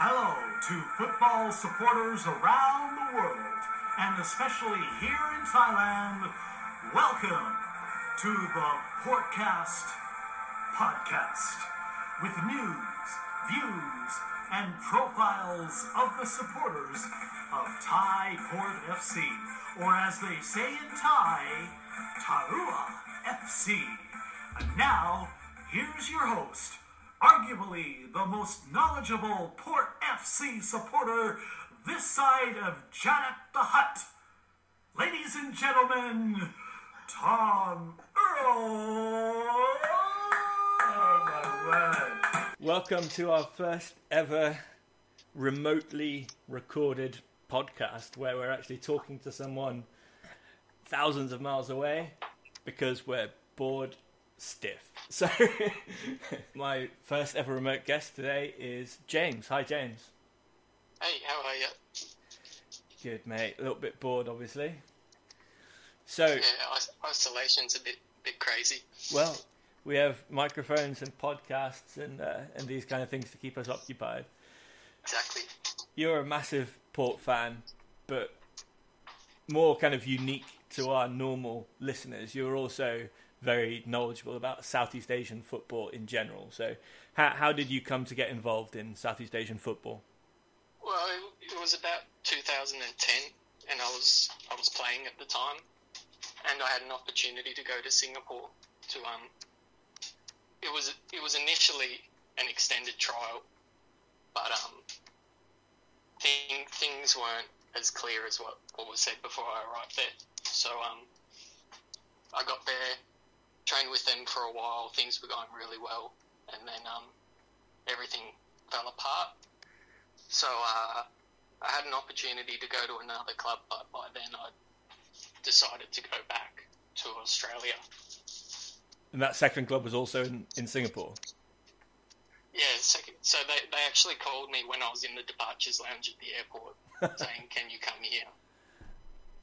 Hello to football supporters around the world, and especially here in Thailand. Welcome to the Portcast podcast with news, views, and profiles of the supporters of Thai Port FC, or as they say in Thai, Tarua FC. And now, here's your host, arguably the most knowledgeable Port FC supporter this side of Janet the Hut. Ladies and gentlemen, Tom Earl. Oh. Welcome to our first ever remotely recorded podcast where we're actually talking to someone thousands of miles away because we're bored stiff. So, my first ever remote guest today is James. Hi, James. Hey, how are you? Good, mate. A little bit bored, obviously. So, Yeah, is- isolation's a bit bit crazy. well, we have microphones and podcasts and uh, and these kind of things to keep us occupied. Exactly. you're a massive Port fan, but more kind of unique to our normal listeners. You're also very knowledgeable about Southeast Asian football in general. So, how how did you come to get involved in Southeast Asian football? Well, it, was about 2010, and I was I was playing at the time, and I had an opportunity to go to Singapore to um. It was it was initially an extended trial, but um. Thing, things weren't as clear as what, what was said before I arrived there. So um, I got there, trained with them for a while. Things were going really well, and then um, everything fell apart. So uh, I had an opportunity to go to another club, but by then I decided to go back to Australia. And that second club was also in, in Singapore. Yeah, second, so they, they actually called me when I was in the departures lounge at the airport saying, Can you come here?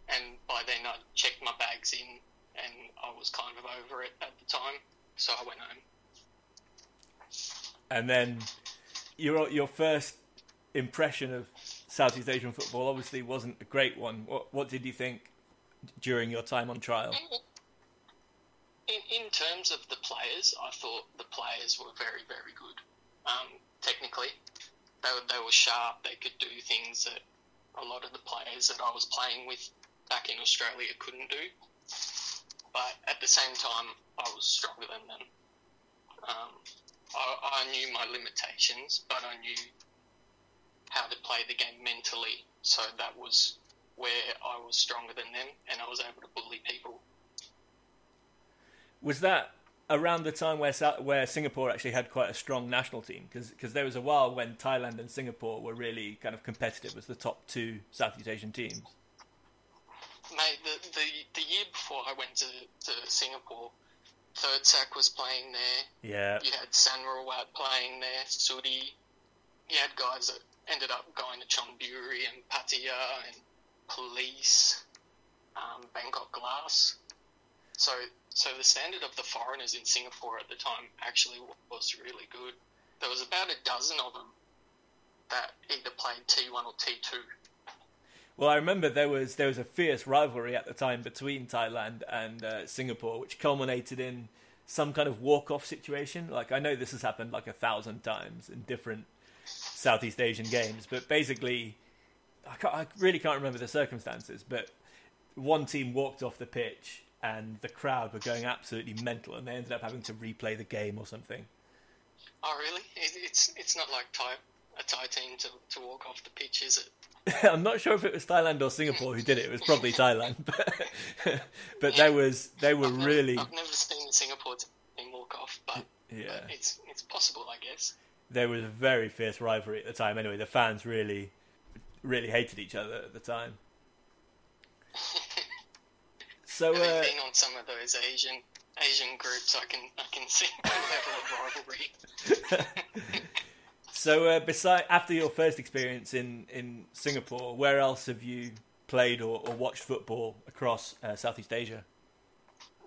And by then I checked my bags in and I was kind of over it at the time, so I went home. And then your your first impression of Southeast Asian football obviously wasn't a great one. What what did you think during your time on trial? In, in terms of the players, I thought the players were very, very good. Um, technically, they were, they were sharp. They could do things that a lot of the players that I was playing with back in Australia couldn't do. But at the same time, I was stronger than them. Um, I, I knew my limitations, but I knew how to play the game mentally. So that was where I was stronger than them, and I was able to bully people. Was that around the time where where Singapore actually had quite a strong national team? Because there was a while when Thailand and Singapore were really kind of competitive as the top two Southeast Asian teams. Mate, the, the, the year before I went to, to Singapore, Therdsak was playing there. Yeah, You had Sanrawat playing there, Sudi. You had guys that ended up going to Chonburi and Pattaya and Police, um, Bangkok Glass. So, so the standard of the foreigners in Singapore at the time actually was really good. There was about a dozen of them that either played T1 or T2. Well, I remember there was there was a fierce rivalry at the time between Thailand and uh, Singapore, which culminated in some kind of walk-off situation. Like I know this has happened like a thousand times in different Southeast Asian games, but basically, I, I really can't remember the circumstances. But one team walked off the pitch, and the crowd were going absolutely mental, and they ended up having to replay the game or something. Oh, really? It, it's it's not like Thai, a Thai team to, to walk off the pitch, is it? I'm not sure if it was Thailand or Singapore who did it. It was probably Thailand, but but there was they were I've never- really I've never seen Singapore team walk off, but, yeah. but it's it's possible, I guess. There was a very fierce rivalry at the time. Anyway, the fans really really hated each other at the time. So Having uh, been on some of those Asian Asian groups, I can I can see the level of rivalry. so uh, beside after your first experience in in Singapore, where else have you played or, or watched football across uh, Southeast Asia?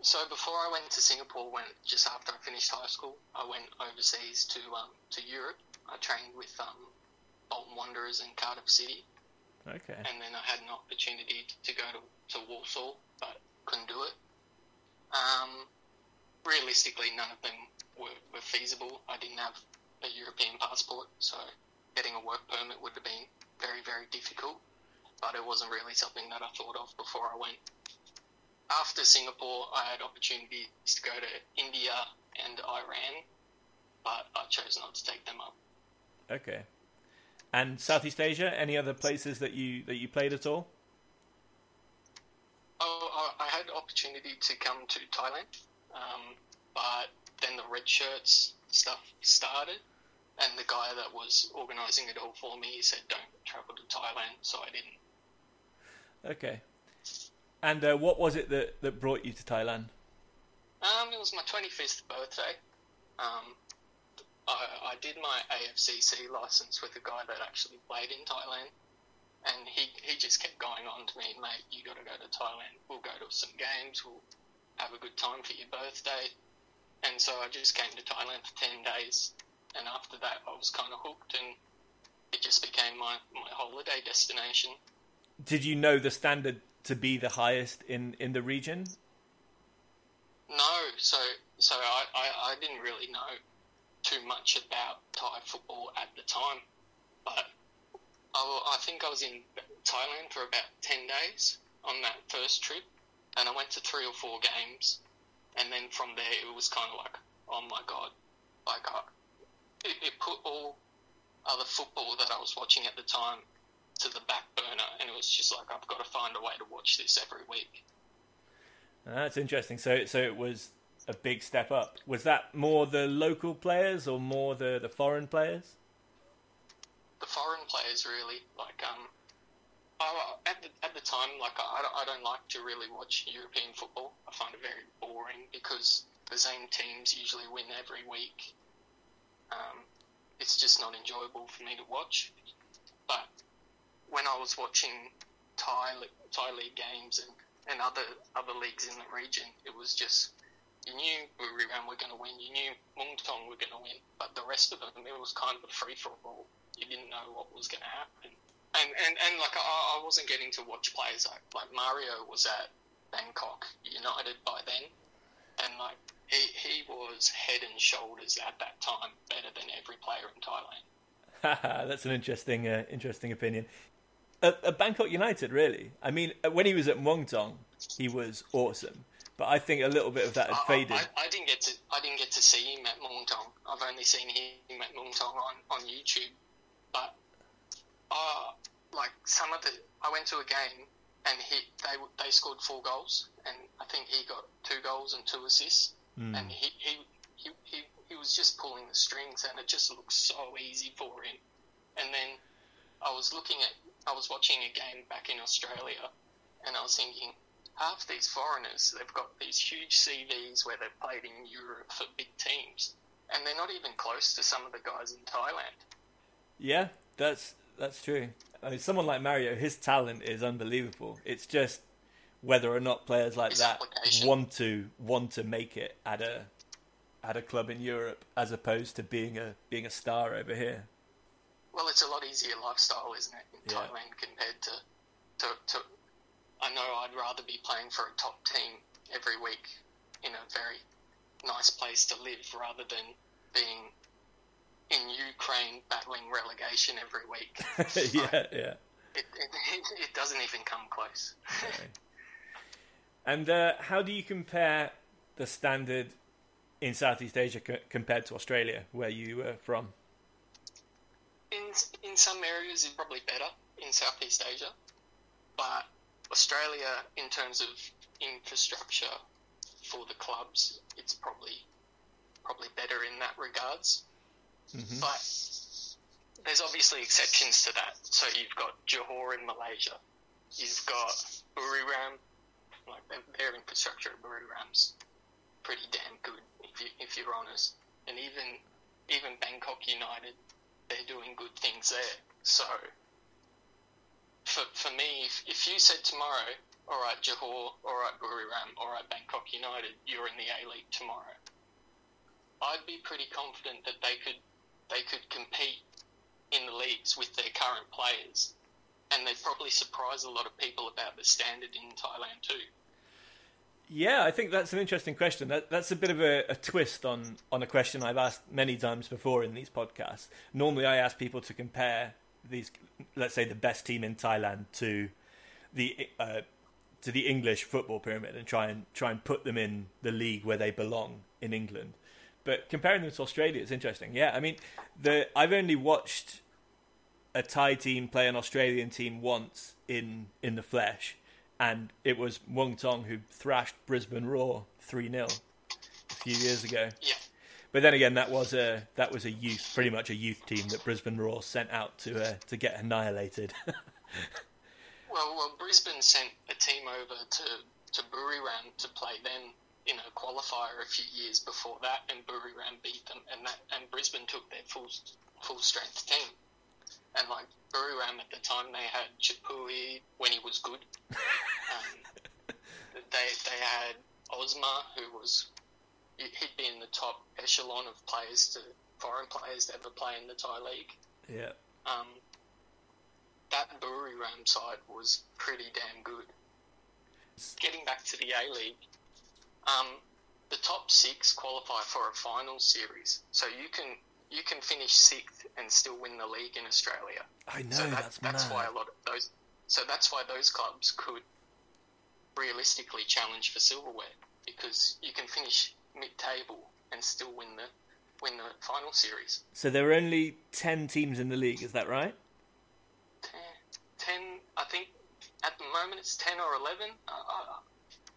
So before I went to Singapore, when just after I finished high school, I went overseas to um, to Europe. I trained with um, Bolton Wanderers and Cardiff City. Okay. And then I had an opportunity to go to, to Walsall, but couldn't do it. Um, realistically, none of them were, were feasible. I didn't have a European passport, so getting a work permit would have been very, very difficult. But it wasn't really something that I thought of before I went. After Singapore, I had opportunities to go to India and Iran, but I chose not to take them up. Okay. And Southeast Asia, any other places that you that you played at all? Oh, I had opportunity to come to Thailand, um, but then the red shirts stuff started, and the guy that was organising it all for me he said, "Don't travel to Thailand," so I didn't. Okay. And uh, what was it that, that brought you to Thailand? Um, it was my 25th birthday. Um, I, I did my AFCC license with a guy that actually played in Thailand, and he, he just kept going on to me, mate, you got to go to Thailand. We'll go to some games. We'll have a good time for your birthday. And so I just came to Thailand for 10 days, and after that I was kind of hooked, and it just became my, my holiday destination. Did you know the standard to be the highest in, in the region? No, so so I, I, I didn't really know too much about Thai football at the time, but I, I think I was in Thailand for about ten days on that first trip, and I went to three or four games, and then from there it was kind of like, oh my god, like I, it, it put all other football that I was watching at the time to the back burner, and it was just like I've got to find a way to watch this every week. That's interesting. So, so it was a big step up. Was that more the local players or more the, the foreign players? The foreign players, really. Like, um, I, at the at the time, like I, I don't like to really watch European football. I find it very boring because the same teams usually win every week. Um, it's just not enjoyable for me to watch. When I was watching Thai Thai league games and, and other other leagues in the region, it was just you knew Buriram were going to win, you knew Muangthong were going to win, but the rest of them it was kind of a free for all. You didn't know what was going to happen, and and, and like I, I wasn't getting to watch players like like Mario was at Bangkok United by then, and like he he was head and shoulders at that time better than every player in Thailand. That's an interesting uh, interesting opinion. At, at, Bangkok United, really. I mean, when he was at Muangthong, he was awesome. But I think a little bit of that had I, faded. I, I, didn't get to I didn't get to see him at Muangthong. I've only seen him at Muangthong on, on YouTube. But uh, like some of the, I went to a game and he they they scored four goals, and I think he got two goals and two assists, mm. and he, he he he he was just pulling the strings, and it just looked so easy for him. And then I was looking at I was watching a game back in Australia, and I was thinking, half these foreigners, they've got these huge CVs where they've played in Europe for big teams, and they're not even close to some of the guys in Thailand. Yeah, that's that's true. I mean, someone like Mario, his talent is unbelievable. It's just whether or not players like His that want to want to make it at a at a club in Europe as opposed to being a being a star over here. Well, it's a lot easier lifestyle, isn't it, in Yeah. Thailand compared to, to, to. I know I'd rather be playing for a top team every week in a very nice place to live rather than being in Ukraine battling relegation every week. yeah, yeah. It, it, it doesn't even come close. And uh, how do you compare the standard in Southeast Asia co- compared to Australia, where you were from? In in some areas it's probably better in Southeast Asia, but Australia, in terms of infrastructure for the clubs, it's probably probably better in that regards. Mhm. But there's obviously exceptions to that. So you've got Johor in Malaysia, you've got Buriram, like their, their infrastructure at Buriram's pretty damn good if you if you're honest, and even even Bangkok United they're doing good things there. So, for, for me, if, if you said tomorrow, all right, Johor, all right, Buriram, all right, Bangkok United, you're in the A League tomorrow, I'd be pretty confident that they could they could compete in the leagues with their current players, and they'd probably surprise a lot of people about the standard in Thailand too. Yeah, I think that's an interesting question. That, that's a bit of a, a, twist on, on a question I've asked many times before in these podcasts. Normally, I ask people to compare these, let's say, the best team in Thailand to the uh, to the English football pyramid and try and try and put them in the league where they belong in England. But comparing them to Australia is interesting. Yeah, I mean, the I've only watched a Thai team play an Australian team once in in the flesh, and it was Muangthong who thrashed Brisbane Roar three 0 a few years ago. Yeah. But then again, that was a that was a youth, pretty much a youth team that Brisbane Roar sent out to uh, to get annihilated. well, well, Brisbane sent a team over to to Buriram to play them in a qualifier a few years before that, and Buriram beat them, and that and Brisbane took their full full strength team. And like Buriram at the time, they had Chapui when he was good. um, they they had Osmar who was he'd be in the top echelon of players to foreign players to ever play in the Thai league. Yeah. Um, that Buriram side was pretty damn good. Getting back to the A League, um, the top six qualify for a final series, so you can you can finish sixth and still win the league in Australia. I know so that, that's that's mad. why a lot of those. So that's why those clubs could realistically challenge for silverware because you can finish mid-table and still win the win the final series. So there are only ten teams in the league. Is that right? Ten, I think at the moment it's ten or eleven. I, I,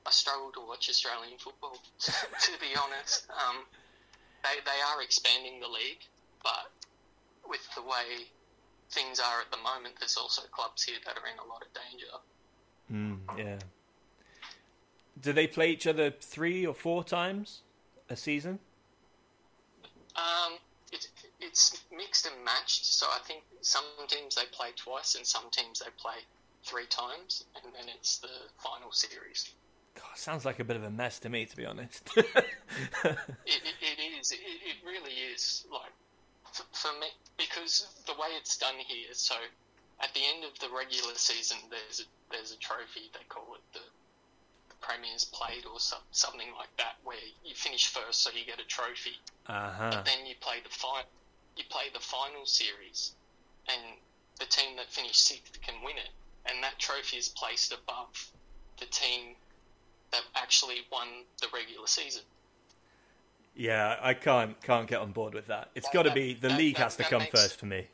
I struggle to watch Australian football, to be honest. Um, they they are expanding the league, but with the way things are at the moment, there's also clubs here that are in a lot of danger. Mm, yeah. Do they play each other three or four times a season? Um, it, it's mixed and matched. So I think some teams they play twice, and some teams they play three times, and then it's the final series. God, sounds like a bit of a mess to me, to be honest. it, it, it is. It, it really is. Like for, for me, because the way it's done here. So at the end of the regular season, there's a, there's a trophy. They call it the, the Premier's Plate or so, something like that, where you finish first, so you get a trophy. Uh-huh. But then you play the fi- you play the final series, and the team that finished sixth can win it, and that trophy is placed above the team that actually won the regular season. Yeah, I can't can't get on board with that. It's got to be the that- league that- has to come makes- first for me.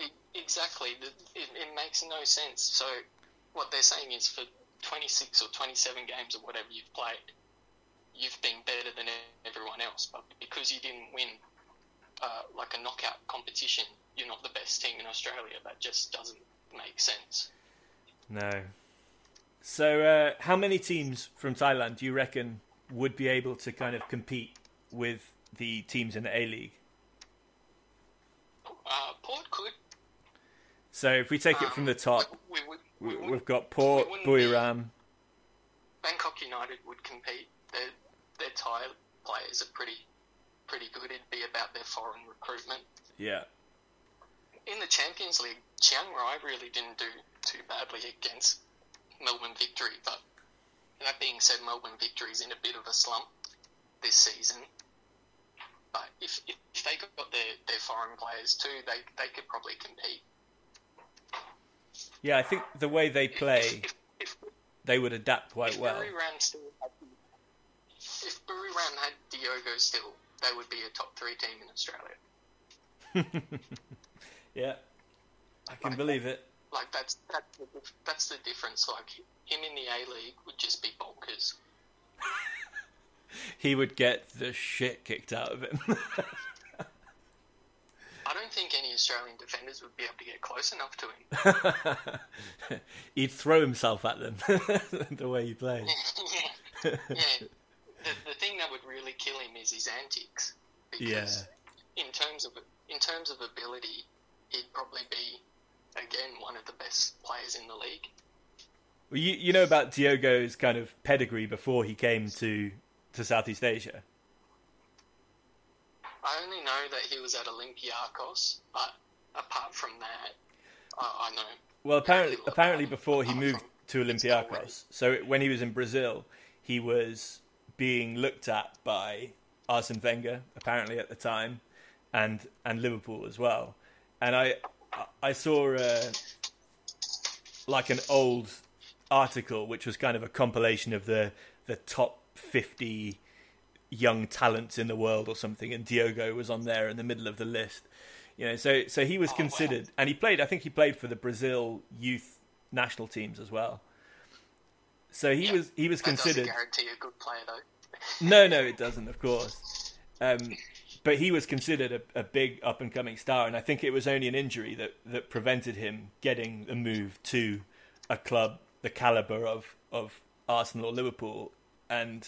It, exactly, it, it makes no sense. So what they're saying is for 26 or 27 games or whatever you've played, you've been better than everyone else. But because you didn't win uh, like a knockout competition, you're not the best team in Australia. That just doesn't make sense. No. So, uh, how many teams from Thailand do you reckon would be able to kind of compete with the teams in the A League? Uh, Port could. So, if we take it from the top, we, we, we, we've got Port, we wouldn't be- Buriram. Bangkok United would compete. Their their Thai players are pretty pretty good. It'd be about their foreign recruitment. Yeah. In the Champions League, Chiang Rai really didn't do too badly against Melbourne Victory, but that being said, Melbourne Victory's in a bit of a slump this season. But if, if, they got their, their foreign players too, they, they could probably compete. Yeah, I think the way they play, If, if, they would adapt quite if well. Buriram still had, if Buriram had Diogo still, they would be a top three team in Australia. Yeah. I can believe it. Like that's that's the, that's the difference. Like him in the A League would just be bonkers. He would get the shit kicked out of him. I don't think any Australian defenders would be able to get close enough to him. He'd throw himself at them the way he plays. yeah, yeah. The, the thing that would really kill him is his antics. Because in terms of in terms of ability, he'd probably be again one of the best players in the league. Well, you you know about Diogo's kind of pedigree before he came to to Southeast Asia. I only know that he was at Olympiacos, but apart from that, I, I know. Well, apparently, apparently before he moved to. Olympiacos, so when he was in Brazil, he was being looked at by Arsene Wenger, apparently at the time, and and Liverpool as well. And I I saw uh, like an old article which was kind of a compilation of the the top fifty young talents in the world or something, and Diogo was on there in the middle of the list. You know, so so he was Oh, wow. considered, and he played. I think he played for the Brazil youth national teams as well. So he Yeah, was he was considered. guarantee a good player though. No, no, it doesn't, of course. Um, but he was considered a, a big up and coming star, and I think it was only an injury that, that prevented him getting a move to a club the caliber of, of Arsenal or Liverpool and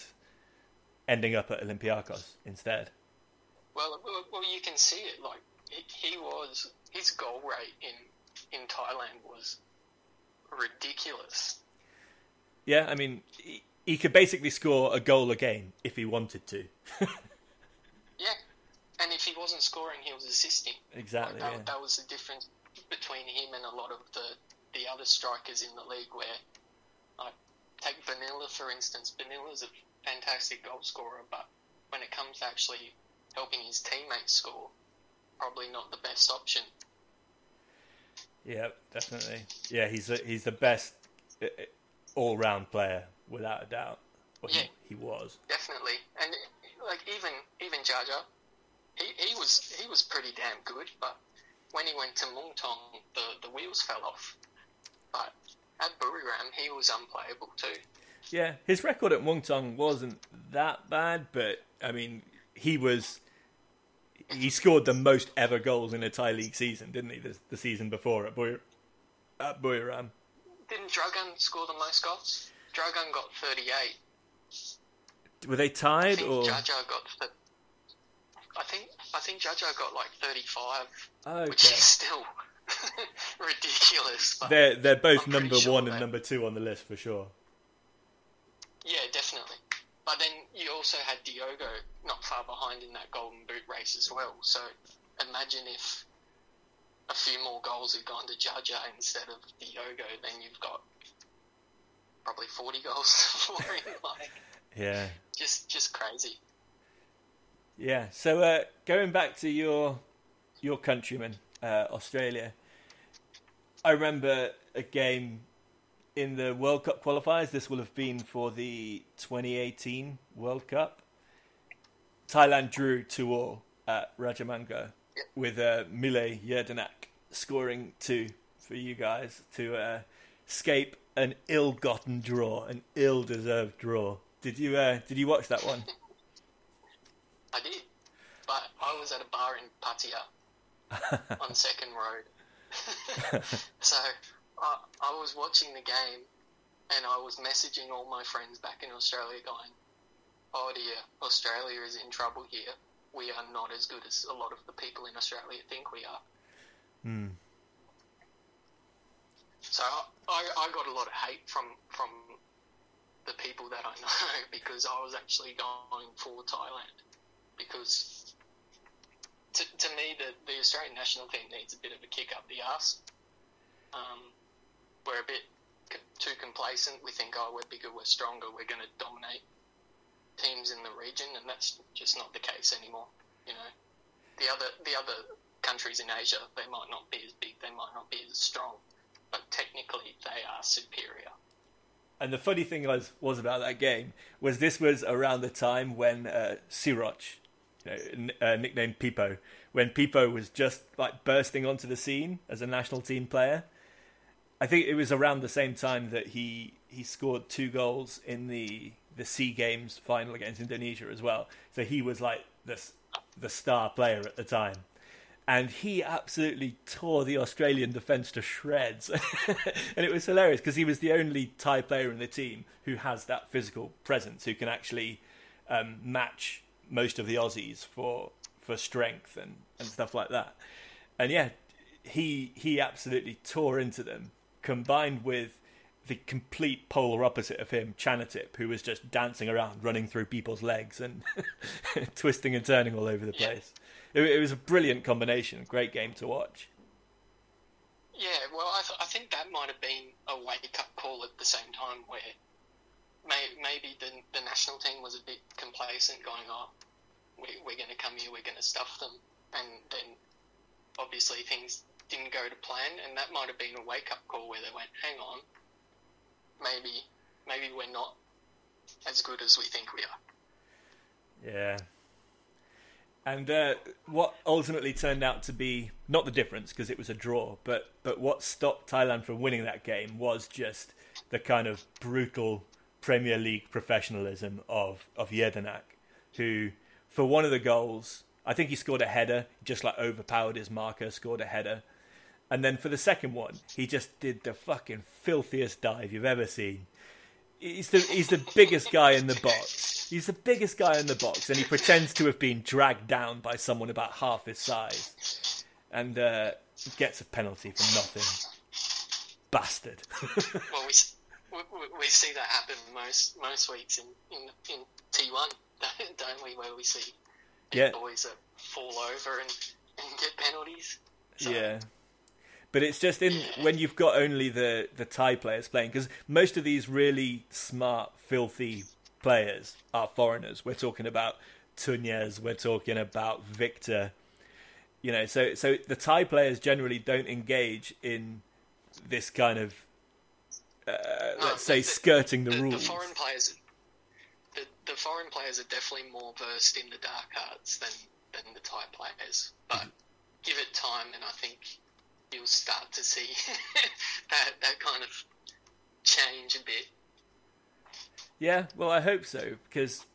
ending up at Olympiacos instead. Well, well, well, you can see it. Like he, he was, his goal rate in in Thailand was ridiculous. Yeah, I mean, he, he could basically score a goal a game if he wanted to. And if he wasn't scoring, he was assisting. exactly. Like, that, yeah. that was the difference between him and a lot of the the other strikers in the league. Where, like, take Vanilla for instance. Vanilla's a fantastic goal scorer, but when it comes to actually helping his teammates score, probably not the best option. Yeah, definitely. Yeah, he's a, he's the best eh, eh, all round player without a doubt. Well, Yeah. he, he was. Definitely, and like even even Jaja, he, he was he was pretty damn good, but when he went to Muangthong, the the wheels fell off. But at Buriram, he was unplayable too. Yeah, his record at Muangthong wasn't that bad, but I mean, he was. He scored the most ever goals in a Thai league season, didn't he? The, the season before at Bui, at Buriram. Didn't Dragan score the most goals? Dragan got 38. Were they tied or? Jaja got. Th- I think I think Jaja got like 35, which Okay, is still ridiculous. They're they're both I'm number sure one and number two on the list for sure. Yeah, definitely. But then you also had Diogo not far behind in that Golden Boot race as well. So imagine if a few more goals had gone to Jaja instead of Diogo, then you've got probably 40 goals for him. Like, Yeah, just, just crazy. Yeah. So uh, going back to your your countrymen, uh, Australia. I remember a game in the World Cup qualifiers. This will have been for the 2018 World Cup. Thailand drew two all at Rajamanga with uh, Mile scoring two for you guys to uh, escape an ill-gotten draw, an ill-deserved draw. Did you uh, did you watch that one? I did. But I was at a bar in Pattaya on Second Road. so I, I was watching the game and I was messaging all my friends back in Australia going, oh dear, Australia is in trouble here. We are not as good as a lot of the people in Australia think we are. Hmm. So I, I got a lot of hate from, from the people that I know because I was actually going for Thailand. Because to, to me, the, the Australian national team needs a bit of a kick up the arse. Um, we're a bit too complacent. We think, oh, we're bigger, we're stronger, we're going to dominate teams in the region, and that's just not the case anymore. You know, the other the other countries in Asia, they might not be as big, they might not be as strong, but technically they are superior. And the funny thing was was about that game was this was around the time when uh, uh, nicknamed Pipo, when Pipo was just like bursting onto the scene as a national team player. I think it was around the same time that he he scored two goals in the the Sea Games final against Indonesia as well. So he was like the the star player at the time. And he absolutely tore the Australian defence to shreds. and it was hilarious because he was the only Thai player in the team who has that physical presence, who can actually um, match most of the Aussies for for strength and, and stuff like that. And yeah, he he absolutely tore into them, combined with the complete polar opposite of him, Chanatip, who was just dancing around, running through people's legs and twisting and turning all over the Yeah. place. It, it was a brilliant combination, great game to watch. Yeah, well, I, th- I think that might have been a wake up call at the same time where may- maybe the, the national team was a bit complacent, going, oh, we, we're going to come here, we're going to stuff them. And then obviously things didn't go to plan, and that might have been a wake up call where they went, hang on, maybe maybe we're not as good as we think we are. Yeah. And uh, what ultimately turned out to be not the difference because it was a draw, but but what stopped Thailand from winning that game was just the kind of brutal Premier League professionalism of of Jedinak, who for one of the goals, I think he scored a header, just like overpowered his marker, scored a header, and then for the second one, he just did the fucking filthiest dive you've ever seen. He's the he's the biggest guy in the box. He's the biggest guy in the box, and he pretends to have been dragged down by someone about half his size, and uh, gets a penalty for nothing. Bastard. well, we, we, we see that happen most most weeks in in, in T one, don't we? Where we see Yeah. boys that fall over and, and get penalties. So, Yeah. But it's just in when you've got only the the Thai players playing because most of these really smart, filthy players are foreigners. We're talking about Tunyes, we're talking about Victor. You know, so so the Thai players generally don't engage in this kind of uh, let's say the- skirting the, the, rules. the foreign players, the, the foreign players are definitely more versed in the dark arts than than the Thai players. But give it time, and I think you'll start to see that that kind of change a bit. Yeah, well, I hope so because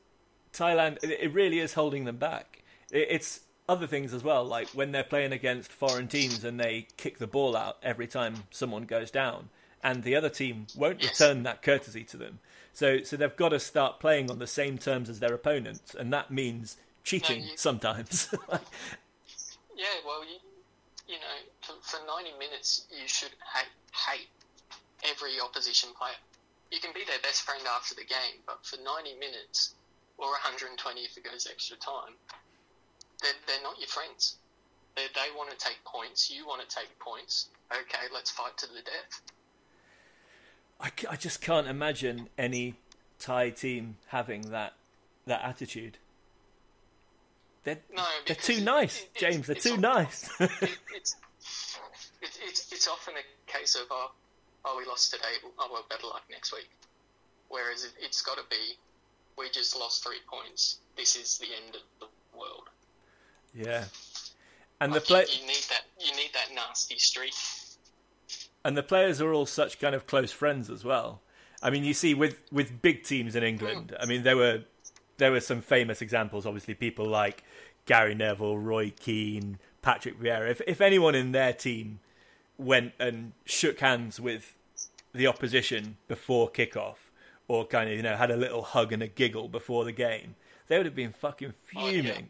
Thailand it it really is holding them back. It- It's other things as well, like when they're playing against foreign teams and they kick the ball out every time someone goes down, and the other team won't Yes. return that courtesy to them. So, so they've got to start playing on the same terms as their opponents, and that means cheating you- sometimes. Yeah, well, you, you know, for, for 90 minutes, you should hate, hate every opposition player. You can be their best friend after the game, but for 90 minutes, or 120 if it goes extra time, they're, they're not your friends. They, they want to take points, you want to take points. Okay, let's fight to the death. I, I just can't imagine any Thai team having that that attitude. They're, No, they're too nice, it- it's- James. They're too not- nice. it, it's, it, it's it's often a case of oh, oh we lost today, oh well better luck next week. Whereas it, it's got to be we just lost three points. This is the end of the world. yeah, and the Like, play you, you need that you need that nasty streak. And the players are all such kind of close friends as well. I mean, you see with with big teams in England. I mean, there were there were some famous examples. Obviously, people like Gary Neville, Roy Keane, Patrick Vieira. If if anyone in their team went and shook hands with the opposition before kickoff, or kind of you know had a little hug and a giggle before the game, they would have been fucking Oh, yeah. fuming.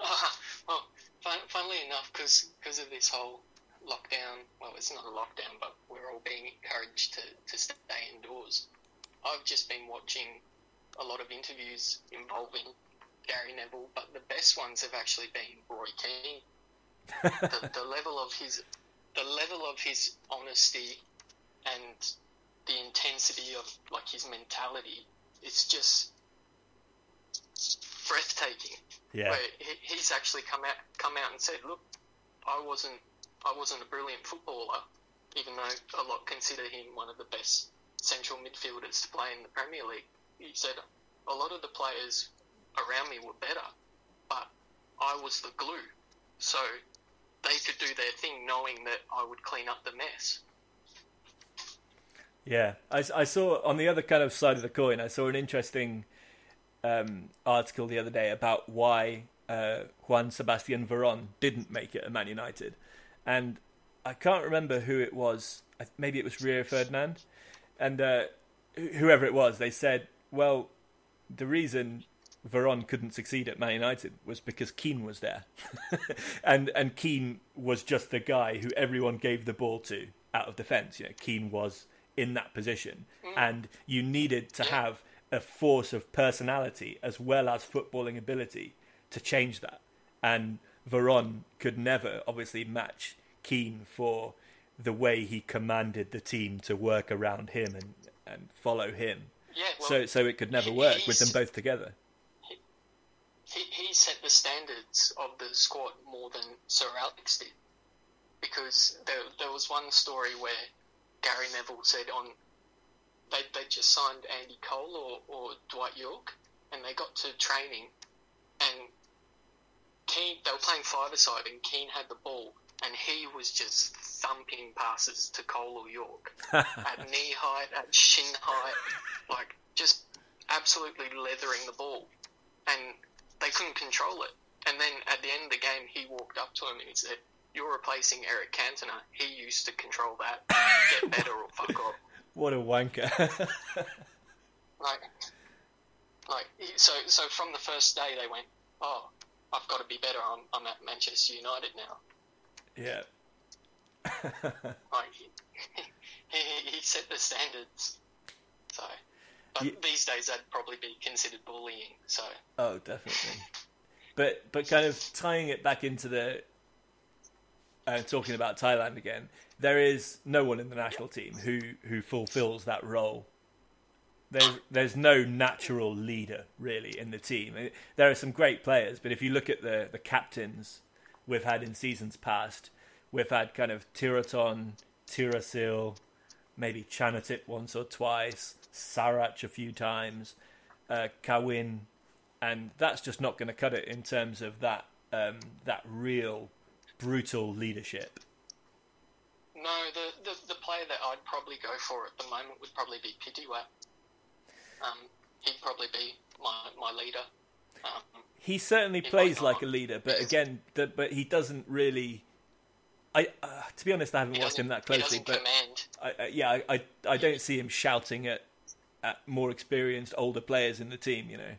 Ah, well, fun, funnily enough, because of this whole lockdown, well, it's not a lockdown, but we're all being encouraged to, to stay indoors. I've just been watching a lot of interviews involving Gary Neville, but the best ones have actually been Roy Keane. the, the level of his, the level of his honesty and the intensity of like his mentality, it's just breathtaking Yeah, where he, he's actually come out come out and said, "Look, I wasn't I wasn't a brilliant footballer, even though a lot consider him one of the best central midfielders to play in the Premier League." He said, "A lot of the players around me were better, but I was the glue, so they could do their thing, knowing that I would clean up the mess." Yeah, I, I saw on the other kind of side of the coin. I saw an interesting um, article the other day about why uh, Juan Sebastian Veron didn't make it at Man United, and I can't remember who it was. Maybe it was Rio Ferdinand, and uh, whoever it was. They said, well, the reason Veron couldn't succeed at Man United was because Keane was there, and and Keane was just the guy who everyone gave the ball to out of defence. You know, Keane was in that position, and you needed to have a force of personality as well as footballing ability to change that. And Veron could never, obviously, match Keane for the way he commanded the team to work around him and, and follow him. Yeah, well, so so it could never work with them both together. He, he set the standards of the squad more than Sir Alex did. Because there, there was one story where Gary Neville said on they they just signed Andy Cole or, or Dwight Yorke, and they got to training and Keane they were playing five side and Keane had the ball and he was just thumping passes to Cole or Yorke at knee height, at shin height, like just absolutely leathering the ball, and they couldn't control it. And then at the end of the game, he walked up to him and he said, "You're replacing Eric Cantona. He used to control that. Get better or fuck off." What a wanker! like, like so. So from the first day, they went, "Oh, I've got to be better. I'm, I'm at Manchester United now." Yeah. like he, he, he set the standards. So, but Yeah. these days that'd probably be considered bullying. So, Oh, definitely. But but kind of tying it back into the uh, talking about Thailand again, there is no one in the national team who who fulfills that role. There's there's no natural leader really in the team. There are some great players, but if you look at the the captains we've had in seasons past, we've had kind of Tiraton, Tirasil, maybe Chanatip once or twice, Sarach a few times, uh, Kawin, and that's just not going to cut it in terms of that um, that real brutal leadership. no, the, the the player that I'd probably go for at the moment would probably be Pitiwat. Um, he'd probably be my my leader. Um, He certainly He plays like a leader, but again, the, but he doesn't really. I uh, to be honest, I haven't he watched him that closely, but command. I, I, yeah, I, I I don't see him shouting at at more experienced older players in the team. You know,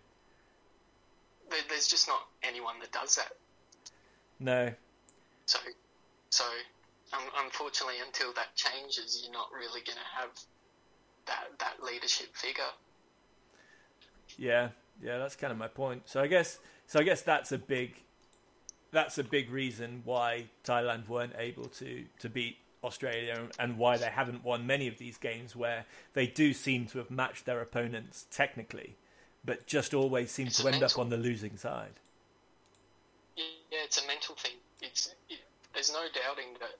There, there's just not anyone that does that. no, So, so um, unfortunately, until that changes, you're not really going to have that that leadership figure. Yeah, yeah, that's kind of my point. So I guess, so I guess that's a big, that's a big reason why Thailand weren't able to to beat Australia and why they haven't won many of these games where they do seem to have matched their opponents technically, but just always seem It's to end up on the losing side. Yeah, it's a mental thing. It's it, there's no doubting that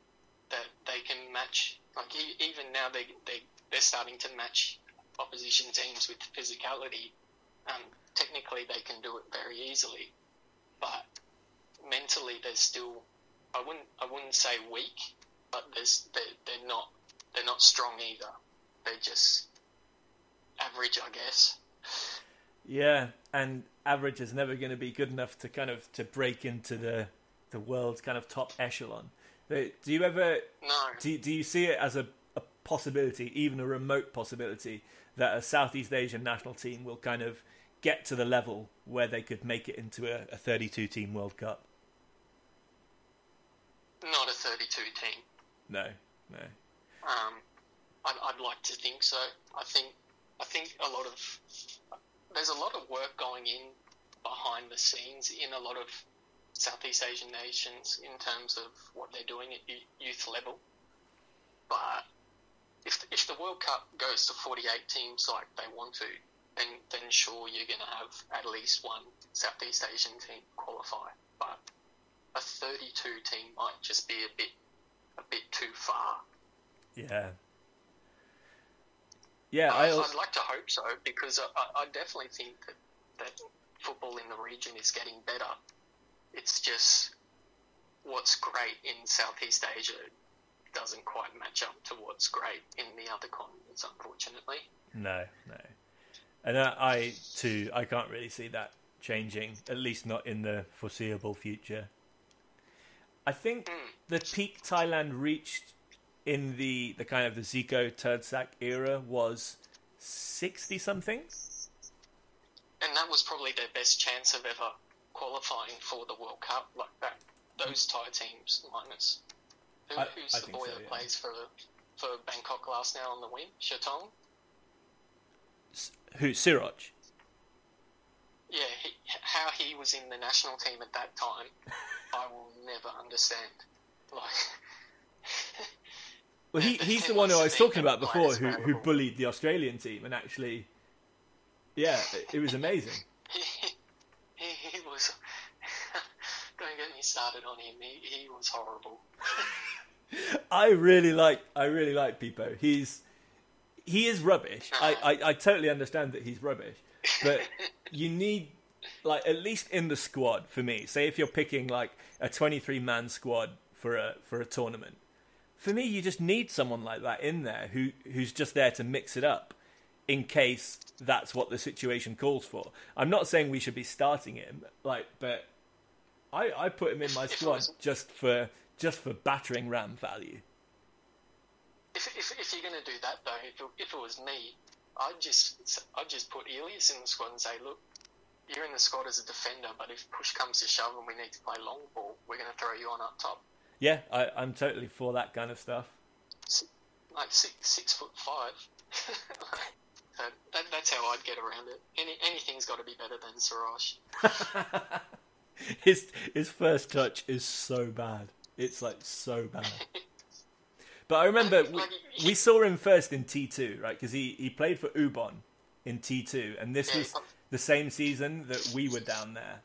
that they can match. Like e- even now, they they they're starting to match opposition teams with physicality. Um, technically, they can do it very easily, but mentally, they're still. I wouldn't I wouldn't say weak, but there's they they're not they're not strong either. They're just average, I guess. Yeah, and average is never going to be good enough to kind of to break into the the world's kind of top echelon. Do you ever No. do do you see it as a, a possibility, even a remote possibility, that a Southeast Asian national team will kind of get to the level where they could make it into a, a 32 team World Cup? Not a 32 team. No, no. Um, I'd, I'd like to think so. I think I think a lot of there's a lot of work going in behind the scenes in a lot of Southeast Asian nations in terms of what they're doing at youth level. But if if the World Cup goes to 48 teams like they want to, then then sure you're going to have at least one Southeast Asian team qualify. But a 32 team might just be a bit a bit too far. Yeah. Yeah, I, I'd like to hope so because I, I I definitely think that, that football in the region is getting better. It's just what's great in Southeast Asia doesn't quite match up to what's great in the other continents, unfortunately. no, no. And I, I too, I can't really see that changing, at least not in the foreseeable future. I think the peak Thailand reached in the, the kind of the Zico Turd era was 60 something. And that was probably their best chance of ever qualifying for the World Cup like that. Those Thai teams, minus who, I- who's I the boy so, that yeah. plays for for Bangkok Glass now on the wing? Shatong. Who? Siroch. Yeah, he, how he was in the national team at that time, I will never understand. Like, Well, he, he's the one who I was talking about before, who, who bullied the Australian team and actually, yeah, it, it was amazing. he, he, he was. Don't get me started on him. He, he was horrible. I really like I really like Pipo. He's he is rubbish. I, I, I totally understand that he's rubbish, but you need like at least in the squad for me. Say if you're picking like a 23 man squad for a for a tournament, for me you just need someone like that in there who who's just there to mix it up in case that's what the situation calls for. I'm not saying we should be starting him like, but I I put him in my squad just for just for battering ram value. If, if, if you're going to do that, though, if it, if it was me, I'd just I'd just put Elias in the squad and say, look, you're in the squad as a defender, but if push comes to shove and we need to play long ball, we're going to throw you on up top. Yeah, I, I'm totally for that kind of stuff. Like six, six foot five. so that, that's how I'd get around it. Any, anything's got to be better than Siroch. His his first touch is so bad. It's like so bad. But I remember we, we saw him first in T2, right? Because he, he played for Ubon in T2, and this was the same season that we were down there.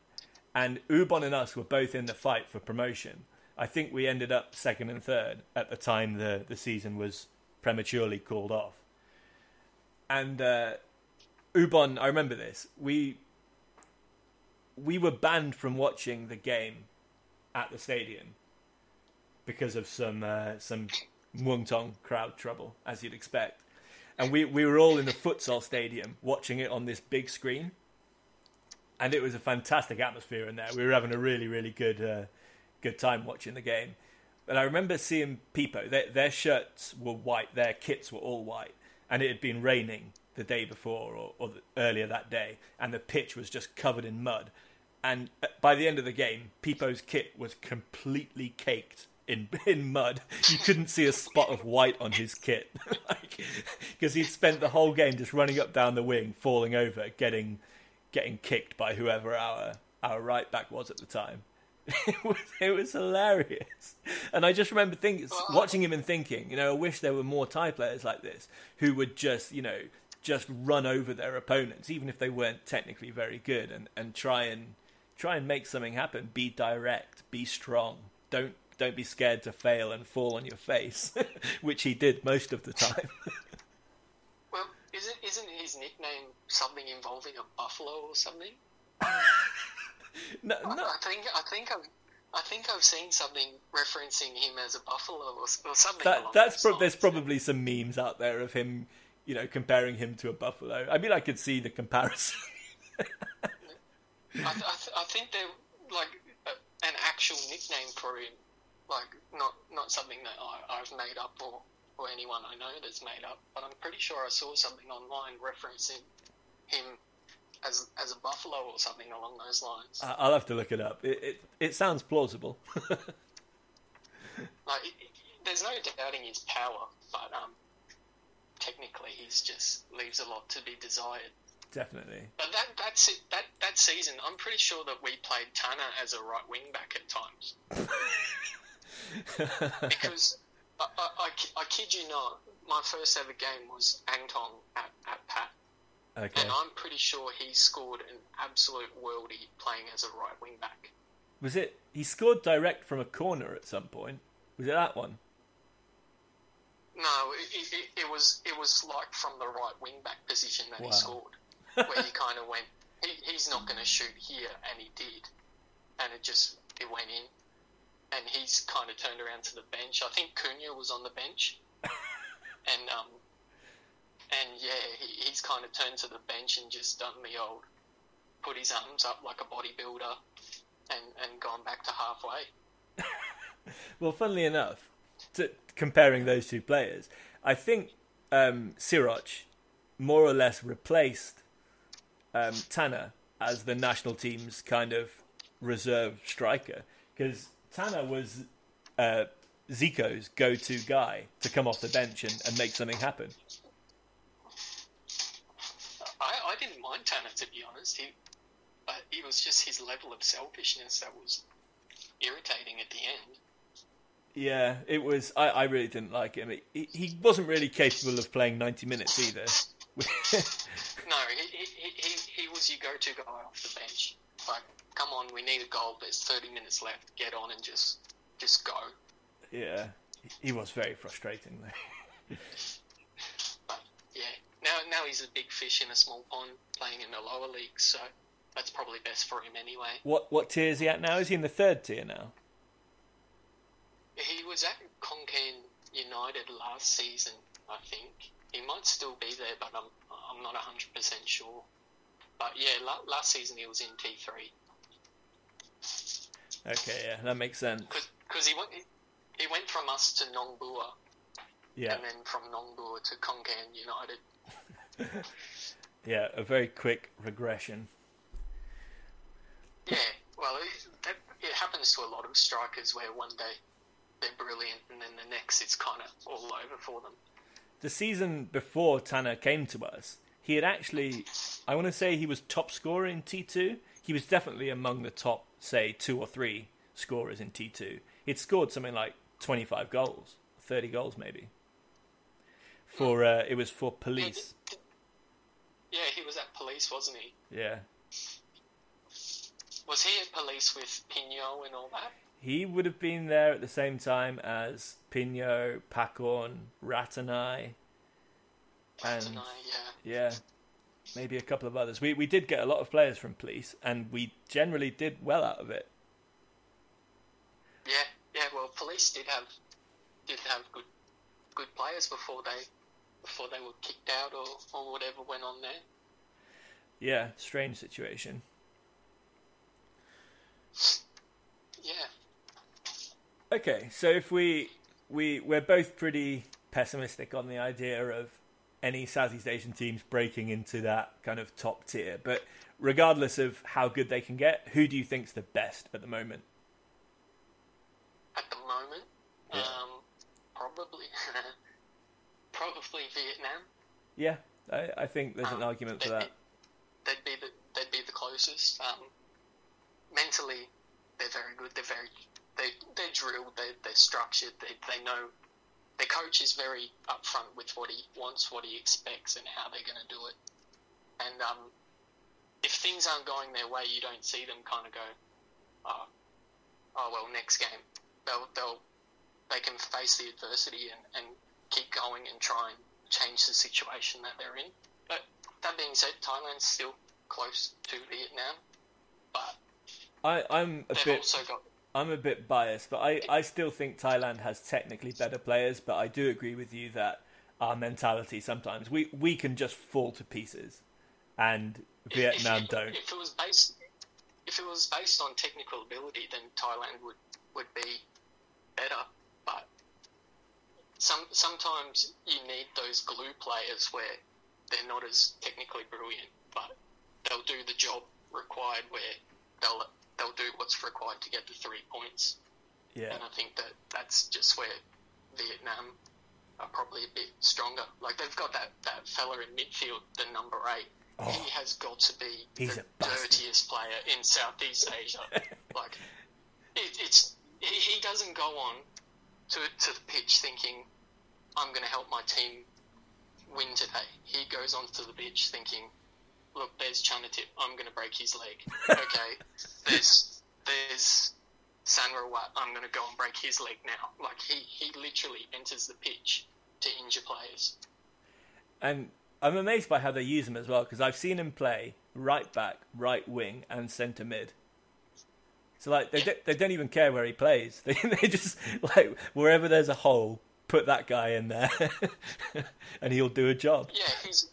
And Ubon and us were both in the fight for promotion. I think we ended up second and third at the time the, the season was prematurely called off. And uh, Ubon, I remember this. We we were banned from watching the game at the stadium because of some uh, some Muang Thong crowd trouble, as you'd expect. And we, we were all in the futsal stadium watching it on this big screen. And it was a fantastic atmosphere in there. We were having a really, really good uh, good time watching the game. But I remember seeing Pipo. Their, their shirts were white, their kits were all white. And it had been raining the day before or, or the, earlier that day. And the pitch was just covered in mud. And uh, by the end of the game, Pipo's kit was completely caked in in mud. You couldn't see a spot of white on his kit, because he'd spent the whole game just running up down the wing, falling over, getting getting kicked by whoever our our right back was at the time. It was it was hilarious, and I just remember thinking, watching him and thinking, you know, I wish there were more Thai players like this who would just, you know, just run over their opponents, even if they weren't technically very good, and and try and try and make something happen. Be direct, be strong. Don't don't be scared to fail and fall on your face, which he did most of the time. Well, isn't isn't his nickname something involving a buffalo or something? no, I- no, I think I think I've I think I've seen something referencing him as a buffalo or, or something. that that's pro- there's probably some memes out there of him, you know, comparing him to a buffalo. I mean, I could see the comparison. I, th- I, th- I think they're like an actual nickname for him, like not not something that I, I've made up or or anyone I know that's made up. But I'm pretty sure I saw something online referencing him as as a buffalo or something along those lines. I- I'll have to look it up. It it, it sounds plausible. Like, it, it, there's no doubting his power, but um, technically he's just leaves a lot to be desired. Definitely. But that that's it. That that season, I'm pretty sure that we played Tana as a right wing back at times because I, I, I, I kid you not, my first ever game was Angthong at, at PAT, Okay. and I'm pretty sure he scored an absolute worldie playing as a right wing back. Was it? He scored direct from a corner at some point. Was it that one? No, it, it, it- it was it was like from the right wing back position that Wow. he scored, where he kind of went, he, he's not going to shoot here, and he did, and it just it went in, and he's kind of turned around to the bench. I think Cunha was on the bench, and um, and yeah, he, he's kind of turned to the bench and just done the old, put his arms up like a bodybuilder, and and gone back to halfway. Well, funnily enough, to, comparing those two players, I think um, Siroch more or less replaced um, Tana as the national team's kind of reserve striker because Tana was uh, Zico's go-to guy to come off the bench and, and make something happen. I, I didn't mind Tana to be honest. He, but it was just his level of selfishness that was irritating at the end. Yeah, it was. I, I really didn't like him. He, he wasn't really capable of playing 90 minutes either. no, he, he, he, he was your go-to guy off the bench. Like, come on, we need a goal. There's 30 minutes left. Get on and just just go. yeah, he was very frustrating though. But yeah, now now he's a big fish in a small pond, playing in the lower leagues. So that's probably best for him anyway. What what tier is he at now? Is he in the third tier now? He was at Khon Kaen United last season, I think. He might still be there, but I'm I'm not hundred percent sure. But yeah, la- last season he was in T three Okay, yeah, that makes sense. because he went he went from us to Nongbua Yeah, and then from Nongbua to Khon Kaen United. yeah, a very quick regression. Yeah, well, it, it happens to a lot of strikers where one day they're brilliant and then the next it's kind of all over for them. The season before Tana came to us, he had actually, I want to say he was top scorer in T2. He was definitely among the top, say, two or three scorers in T2. He'd scored something like 25 goals, 30 goals maybe. For uh, it was for police. Yeah, he was at police, wasn't he? Yeah, Was he at police with Pino and all that? he would have been there at the same time as Pino, Pakorn, Rattanai, and I, yeah. yeah, maybe a couple of others. We we did get a lot of players from police, and we generally did well out of it. Yeah, yeah. Well, police did have did have good good players before they before they were kicked out or, or whatever went on there. Yeah, strange situation. Yeah, Okay, so if we we we're both pretty pessimistic on the idea of any Southeast Asian teams breaking into that kind of top tier, but regardless of how good they can get, who do you think's the best at the moment? at the moment, Yeah. um, probably probably Vietnam. Yeah, I, I think there's an Um, argument for that. Be, they'd be the they'd be the closest. Um, mentally, they're very good. They're very they they're drilled. They they're structured. They they know. Their coach is very upfront with what he wants, what he expects, and how they're going to do it. And um, if things aren't going their way, you don't see them kind of go, oh, oh well, next game they'll they'll they can face the adversity and, and keep going and try and change the situation that they're in. But that being said, Thailand's still close to Vietnam, but I, I'm a they've bit also got I'm a bit biased, but I, I still think Thailand has technically better players. But I do agree with you that our mentality sometimes we we can just fall to pieces, and if- Vietnam if, don't. If it was based if it was based on technical ability, then Thailand would, would be better. But some sometimes you need those glue players where they're not as technically brilliant, but they'll do the job required where they'll they'll do what's required to get the three points. Yeah, And I think that that's just where Vietnam are probably a bit stronger. Like they've got that, that fella in midfield, the number eight. Oh. he has got to be the dirtiest player in Southeast Asia. like it, it's he, he doesn't go on to to the pitch thinking I'm going to help my team win today. He goes onto the pitch thinking, look, there's Chanatip. I'm going to break his leg. Okay, there's there's Sanrawat. I'm going to go and break his leg now. Like he he literally enters the pitch to injure players. and I'm amazed by how they use him as well because I've seen him play right back, right wing, and centre mid. So like they Yeah. don't, they don't even care where he plays. They they just like wherever there's a hole, put that guy in there, and he'll do a job. Yeah, he's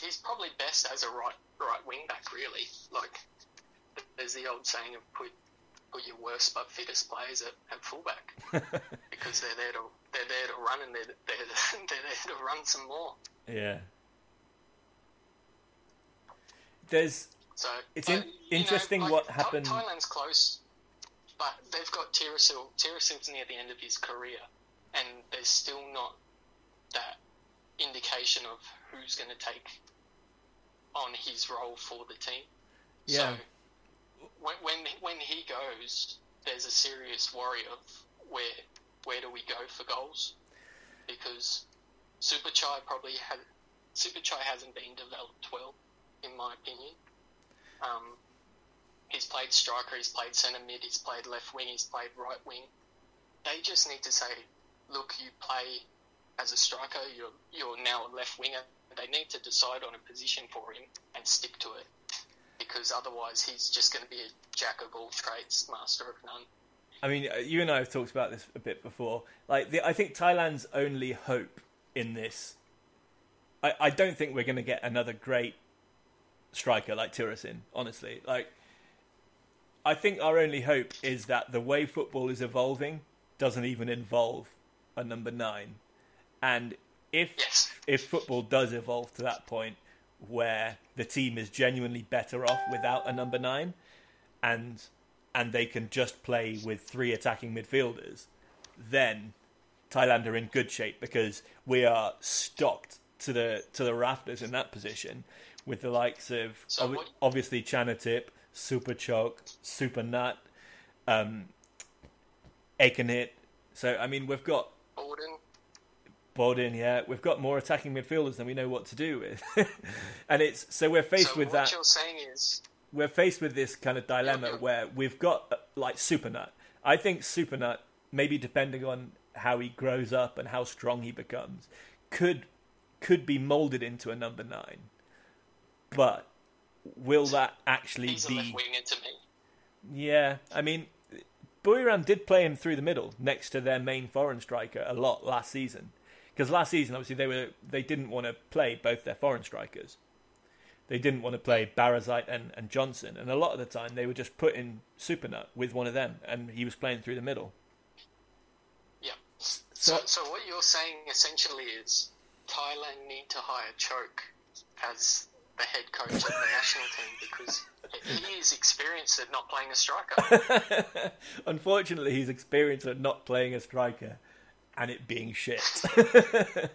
he's probably best as a right right wing back. Really, like there's the old saying of put put your worst but fittest players at, at fullback because they're there to they're there to run and they're they're, they're there to run some more. Yeah. There's So It's but, in- you know, interesting like, what happened- Thailand's close, but they've got Teerasil. Teerasil's near the end of his career, and there's still not that indication of who's going to take on his role for the team. Yeah. So when when when he goes, there's a serious worry of where where do we go for goals? Because Supachai probably had Supachai hasn't been developed well, in my opinion. Um, he's played striker, he's played centre mid, he's played left wing, he's played right wing. They just need to say, look, you play as a striker, you're you're now a left winger. They need to decide on a position for him and stick to it, because otherwise he's just going to be a jack of all trades, master of none. I mean, uh, you and I have talked about this a bit before. Like, the, I think Thailand's only hope in this. I, I don't think we're going to get another great striker like Teerasil, honestly. Like, I think our only hope is that the way football is evolving doesn't even involve a number nine. And if Yes. if football does evolve to that point where the team is genuinely better off without a number nine, and and they can just play with three attacking midfielders, then Thailand are in good shape because we are stocked to the to the rafters in that position with the likes of So what- obviously Chanatip, Supachok, Super Nut, um, Ekanit. So I mean we've got Bordin, yeah, we've got more attacking midfielders than we know what to do with, and it's so we're faced so with what that. you're saying is, We're faced with this kind of dilemma Yeah, yeah. where we've got like Suphanat. I think Suphanat, maybe depending on how he grows up and how strong he becomes, could could be molded into a number nine. But will that actually he's a be? left winger to me. Yeah, I mean, Buriram did play him through the middle next to their main foreign striker a lot last season. Because last season, obviously, they were they didn't want to play both their foreign strikers. They didn't want to play Barazite and, and Johnson, and a lot of the time they were just put in Suphanat with one of them, and he was playing through the middle. Yeah. So- So, so what you're saying essentially is Thailand need to hire Choke as the head coach of the national team because he is experienced at not playing a striker. Unfortunately, he's experienced at not playing a striker and it being shit.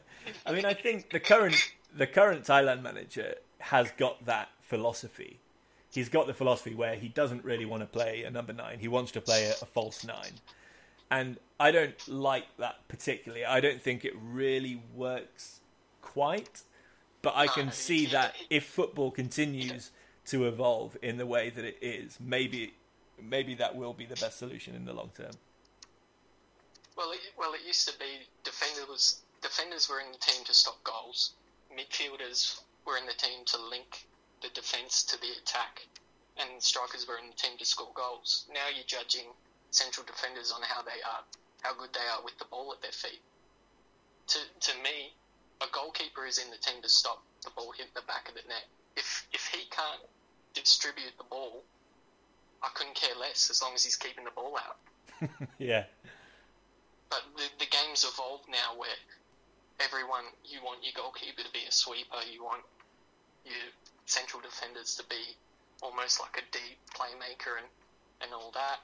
I mean, I think the current the current Thailand manager has got that philosophy. He's got the philosophy where he doesn't really want to play a number nine. He wants to play a, a false nine, and I don't like that particularly. I don't think it really works quite. But I can see that if football continues to evolve in the way that it is, maybe maybe that will be the best solution in the long term. Well, it, well, it used to be defenders defenders were in the team to stop goals, midfielders were in the team to link the defence to the attack, and strikers were in the team to score goals. Now you're judging central defenders on how they are, how good they are with the ball at their feet. To to me, a goalkeeper is in the team to stop the ball hit the back of the net. If if he can't distribute the ball, I couldn't care less as long as he's keeping the ball out. Yeah, But the, the game's evolved now where everyone, you want your goalkeeper to be a sweeper, you want your central defenders to be almost like a deep playmaker and, and all that.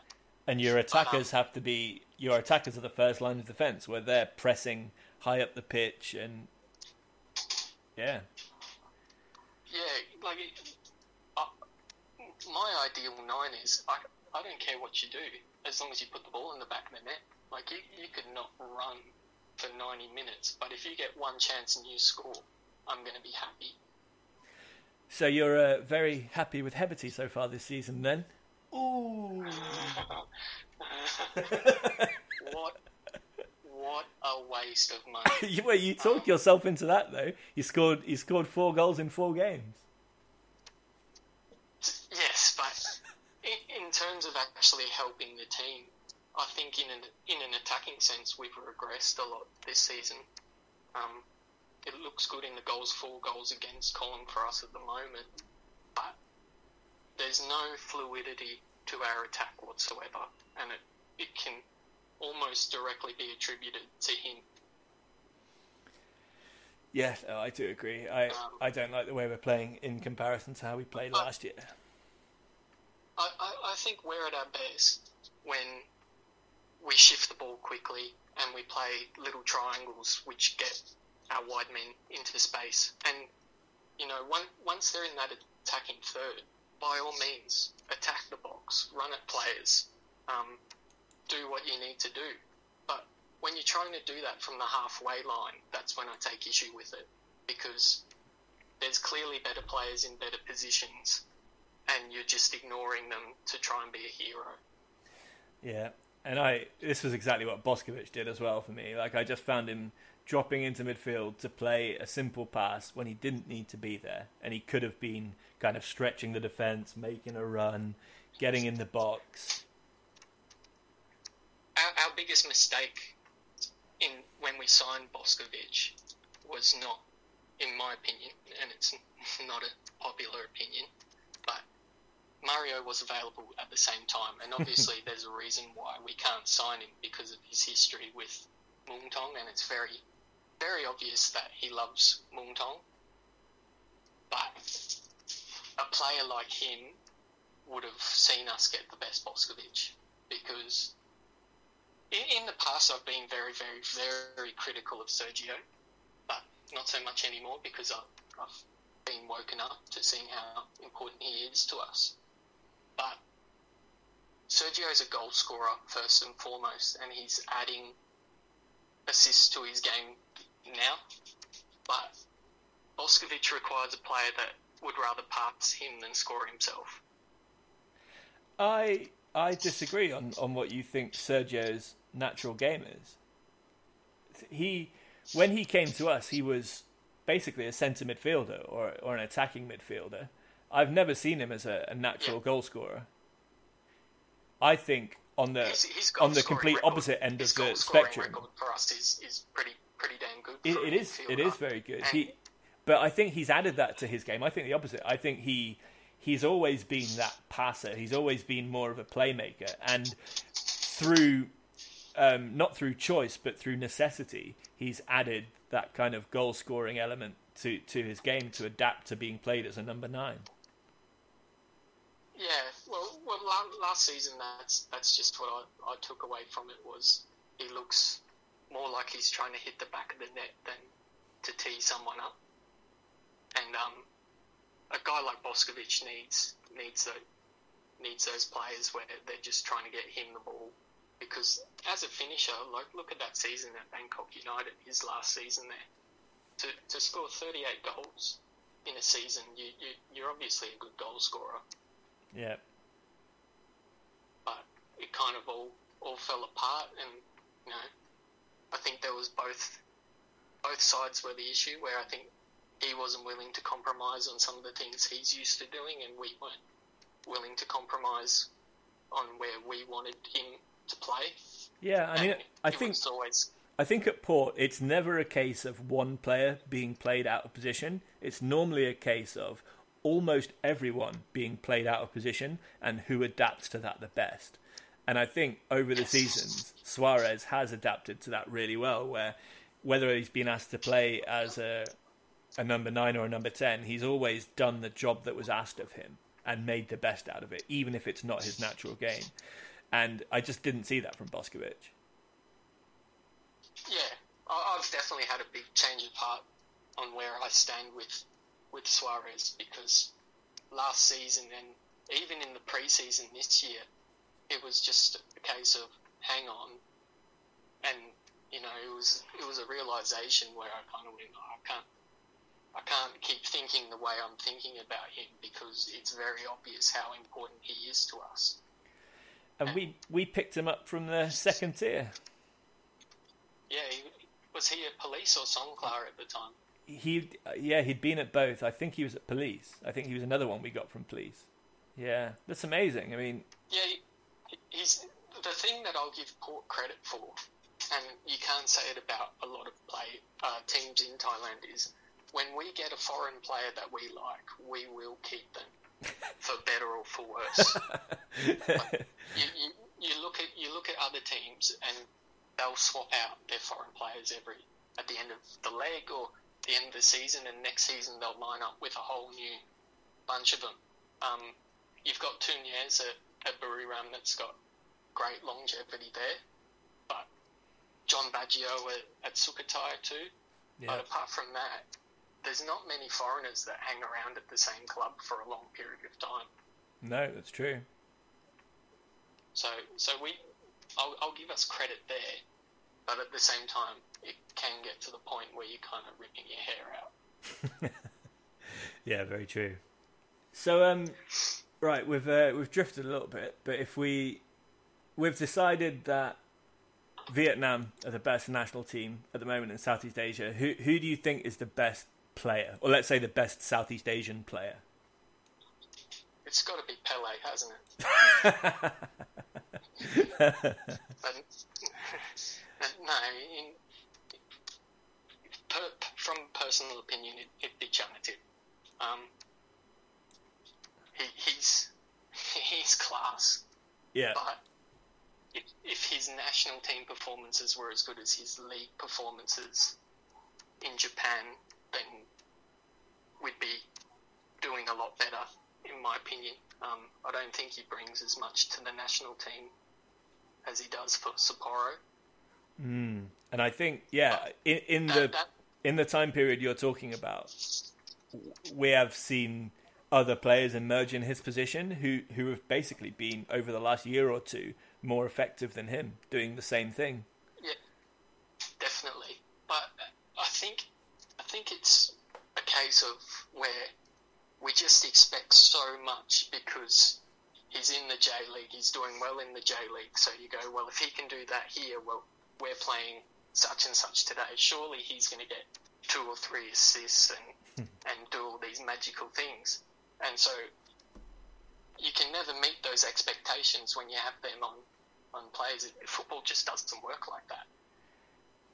and your attackers have to be your attackers are the first line of defense where they're pressing high up the pitch and yeah, Yeah, like, it- uh, my ideal nine is I, I don't care what you do as long as you put the ball in the back of the net. Like, you, you could not run for 90 minutes, but if you get one chance and you score, I'm going to be happy. So you're uh, very happy with Heberty so far this season, then? Ooh. what what a waste of money. well, you talk yourself into that though. He scored. He scored four goals in four games. yes, but in, in terms of actually helping the team, I think in an in an attacking sense we've regressed a lot this season. Um, it looks good in the goals for, goals against column for us at the moment, but there's no fluidity to our attack whatsoever, and it it can almost directly be attributed to him. Yeah, no, I do agree. I Um, I don't like the way we're playing in comparison to how we played last year. I, I, I think we're at our best when we shift the ball quickly and we play little triangles which get our wide men into space. And, you know, one, once they're in that attacking third, by all means, attack the box, run at players, um, do what you need to do. But when you're trying to do that from the halfway line, that's when I take issue with it because there's clearly better players in better positions, and you're just ignoring them to try and be a hero. Yeah, and I this was exactly what Boskovic did as well for me. Like I just found him dropping into midfield to play a simple pass when he didn't need to be there, and he could have been kind of stretching the defense, making a run, getting in the box. Our, our biggest mistake in when we signed Boskovic was not, in my opinion, and it's not a popular opinion, Mario was available at the same time, and obviously there's a reason why we can't sign him because of his history with Muangthong, and it's very, very obvious that he loves Muangthong. But a player like him would have seen us get the best Boskovic because in, in the past I've been very, very, very critical of Sergio, but not so much anymore because I've, I've been woken up to seeing how important he is to us. But Sergio is a goal scorer first and foremost, and he's adding assists to his game now. But Boskovic requires a player that would rather pass him than score himself. I I disagree on, on what you think Sergio's natural game is. He when he came to us, he was basically a centre midfielder or or an attacking midfielder. I've never seen him as a, a natural yeah. goal scorer. I think on the his, his on the complete record, opposite end of the spectrum. for us is, is pretty pretty damn good. it, it is it is very good. he, but I think he's added that to his game. I think the opposite. I think he he's always been that passer. He's always been more of a playmaker, and through um, not through choice but through necessity, he's added that kind of goal scoring element to to his game to adapt to being played as a number nine. Yeah, well, well, last season that's that's just what I, I took away from it was he looks more like he's trying to hit the back of the net than to tee someone up, and um, a guy like Boskovic needs needs the, needs those players where they're just trying to get him the ball. Because as a finisher, like look at that season at Bangkok United, his last season there, to to score 38 goals in a season, you, you you're obviously a good goal scorer. Yeah. But it kind of all all fell apart, and you know, I think there was both both sides were the issue. Where I think he wasn't willing to compromise on some of the things he's used to doing, and we weren't willing to compromise on where we wanted him to play. Yeah, I mean, I think always. I think at Port, it's never a case of one player being played out of position. It's normally a case of almost everyone being played out of position and who adapts to that the best. And I think over the seasons, Suarez has adapted to that really well. Where whether he's been asked to play as a a number nine or a number ten, he's always done the job that was asked of him and made the best out of it, even if it's not his natural game. And I just didn't see that from Boskovic. Yeah, I've definitely had a big change of heart on where I stand with with Suarez because last season and even in the preseason this year, it was just a case of hang on, and you know it was it was a realization where I kind of went, oh, I can't I can't keep thinking the way I'm thinking about him because it's very obvious how important he is to us. And, and we we picked him up from the second tier. Yeah, he, was he at Police or Songkhla at the time? He yeah he'd been at both. I think he was at Police. I think he was another one we got from Police. Yeah, that's amazing. I mean, yeah, he's the thing that I'll give Port credit for, and you can't say it about a lot of play uh, teams in Thailand is when we get a foreign player that we like, we will keep them for better or for worse. you, you, you, look at you look at other teams and they'll swap out their foreign players every at the end of the leg or the end of the season, and next season they'll line up with a whole new bunch of them. Um, you've got Túñez at, at Buriram that's got great longevity there, but John Baggio at, at Sukhothai too. Yeah. But apart from that, there's not many foreigners that hang around at the same club for a long period of time. No, that's true. So, so we, I'll, I'll give us credit there, but at the same time, it can get to the point where you're kind of ripping your hair out. yeah, very true. So, um, right, we've uh, we've drifted a little bit, but if we we've decided that Vietnam are the best national team at the moment in Southeast Asia. Who who do you think is the best player, or let's say the best Southeast Asian player? It's got to be Pele, hasn't it? no, in, per, from personal opinion, it, it'd be Chanatip. Um, he, he's he's class. Yeah. But if, if his national team performances were as good as his league performances in Japan, then we'd be doing a lot better, in my opinion. Um, I don't think he brings as much to the national team as he does for Sapporo. Mm. And I think, yeah, in, in the in the time period you're talking about, we have seen other players emerge in his position who who have basically been over the last year or two more effective than him doing the same thing. Yeah, definitely. But I think I think it's a case of where we just expect so much because he's in the J League, he's doing well in the J League. So you go, well, if he can do that here, well, we're playing such and such today. Surely he's going to get two or three assists and hmm. and do all these magical things. And so you can never meet those expectations when you have them on on players. Football just doesn't work like that.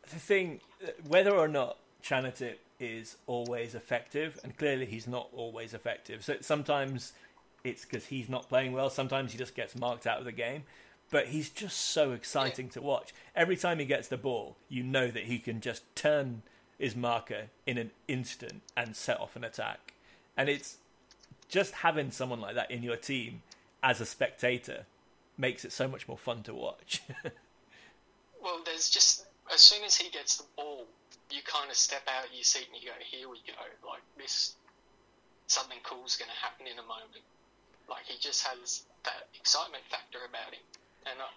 The thing, whether or not Chanatip is always effective, and clearly he's not always effective. So sometimes it's because he's not playing well. Sometimes he just gets marked out of the game. But he's just so exciting to watch. Every time he gets the ball, you know that he can just turn his marker in an instant and set off an attack. And it's just having someone like that in your team as a spectator makes it so much more fun to watch. well, there's just as soon as he gets the ball, you kind of step out of your seat and you go, "Here we go!" Like this, something cool's going to happen in a moment. Like he just has that excitement factor about him. And uh,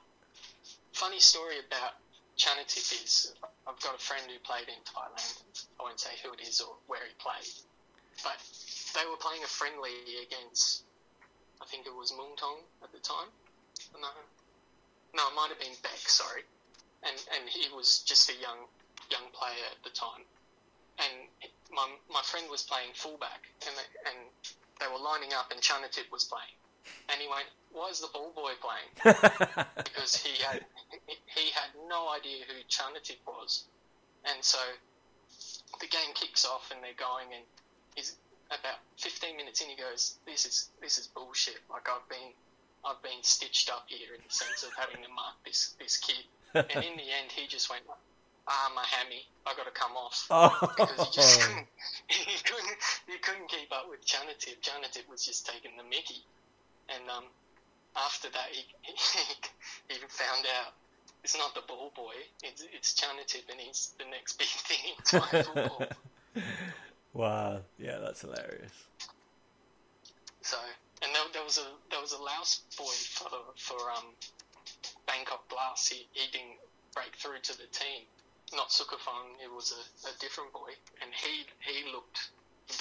funny story about Chanatip is I've got a friend who played in Thailand. I won't say who it is or where he played, but they were playing a friendly against, I think it was Muangthong at the time. No, no, it might have been BEC. Sorry, and and he was just a young young player at the time, and my my friend was playing fullback, and they, and they were lining up, and Chanatip was playing, and he went, "Why is the ball boy playing?" because he had he had no idea who Chanatip was, and so the game kicks off, and they're going, and he's about 15 minutes in, he goes, "This is this is bullshit. Like I've been I've been stitched up here in the sense of having to mark this this kid." and in the end, he just went, "Ah, my hammy, I got to come off," oh. because he just couldn't, he couldn't he couldn't keep up with Chanatip. Chanatip was just taking the Mickey, and um, after that, he, he he found out it's not the ball boy. It's it's and he's the next big thing in Thai football. Wow, yeah, that's hilarious. So, and there, there was a there was a Laos boy for for um, Bangkok Glass. He, he didn't break through to the team. Not Soukaphone, it was a, a different boy, and he he looked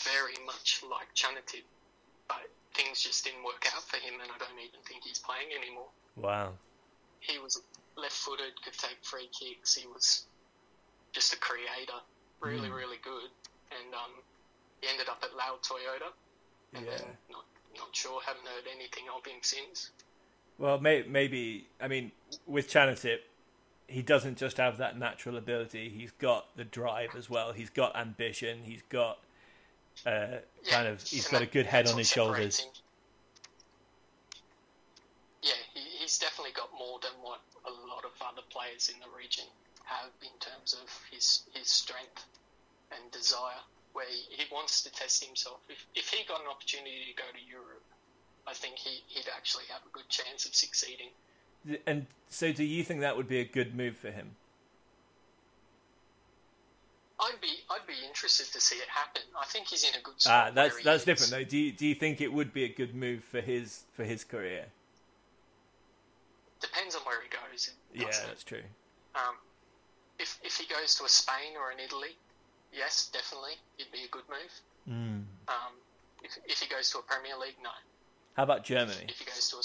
very much like Chanatip, but things just didn't work out for him, and I don't even think he's playing anymore. Wow. He was left-footed, could take free kicks. He was just a creator, really, mm. really good and um, he ended up at Lao Toyota, and yeah. then not not sure, haven't heard anything of him since. Well, may, maybe I mean with Chanatip, he doesn't just have that natural ability; he's got the drive as well. He's got ambition. He's got uh, yeah, kind of he's got a good head on his shoulders. Yeah, he, he's definitely got more than what a lot of other players in the region have in terms of his his strength and desire where he, he wants to test himself. If, if he got an opportunity to go to Europe, I think he, he'd actually have a good chance of succeeding. And so, do you think that would be a good move for him? I'd be I'd be interested to see it happen. I think he's in a good spot. Ah, that's that's is. different though. Do you, do you think it would be a good move for his for his career? Depends on where he goes. Yeah, that's true. Um, if if he goes to a Spain or an Italy, yes, definitely, it'd be a good move. Mm. Um, if, if he goes to a Premier League, no. How about Germany? If he goes to a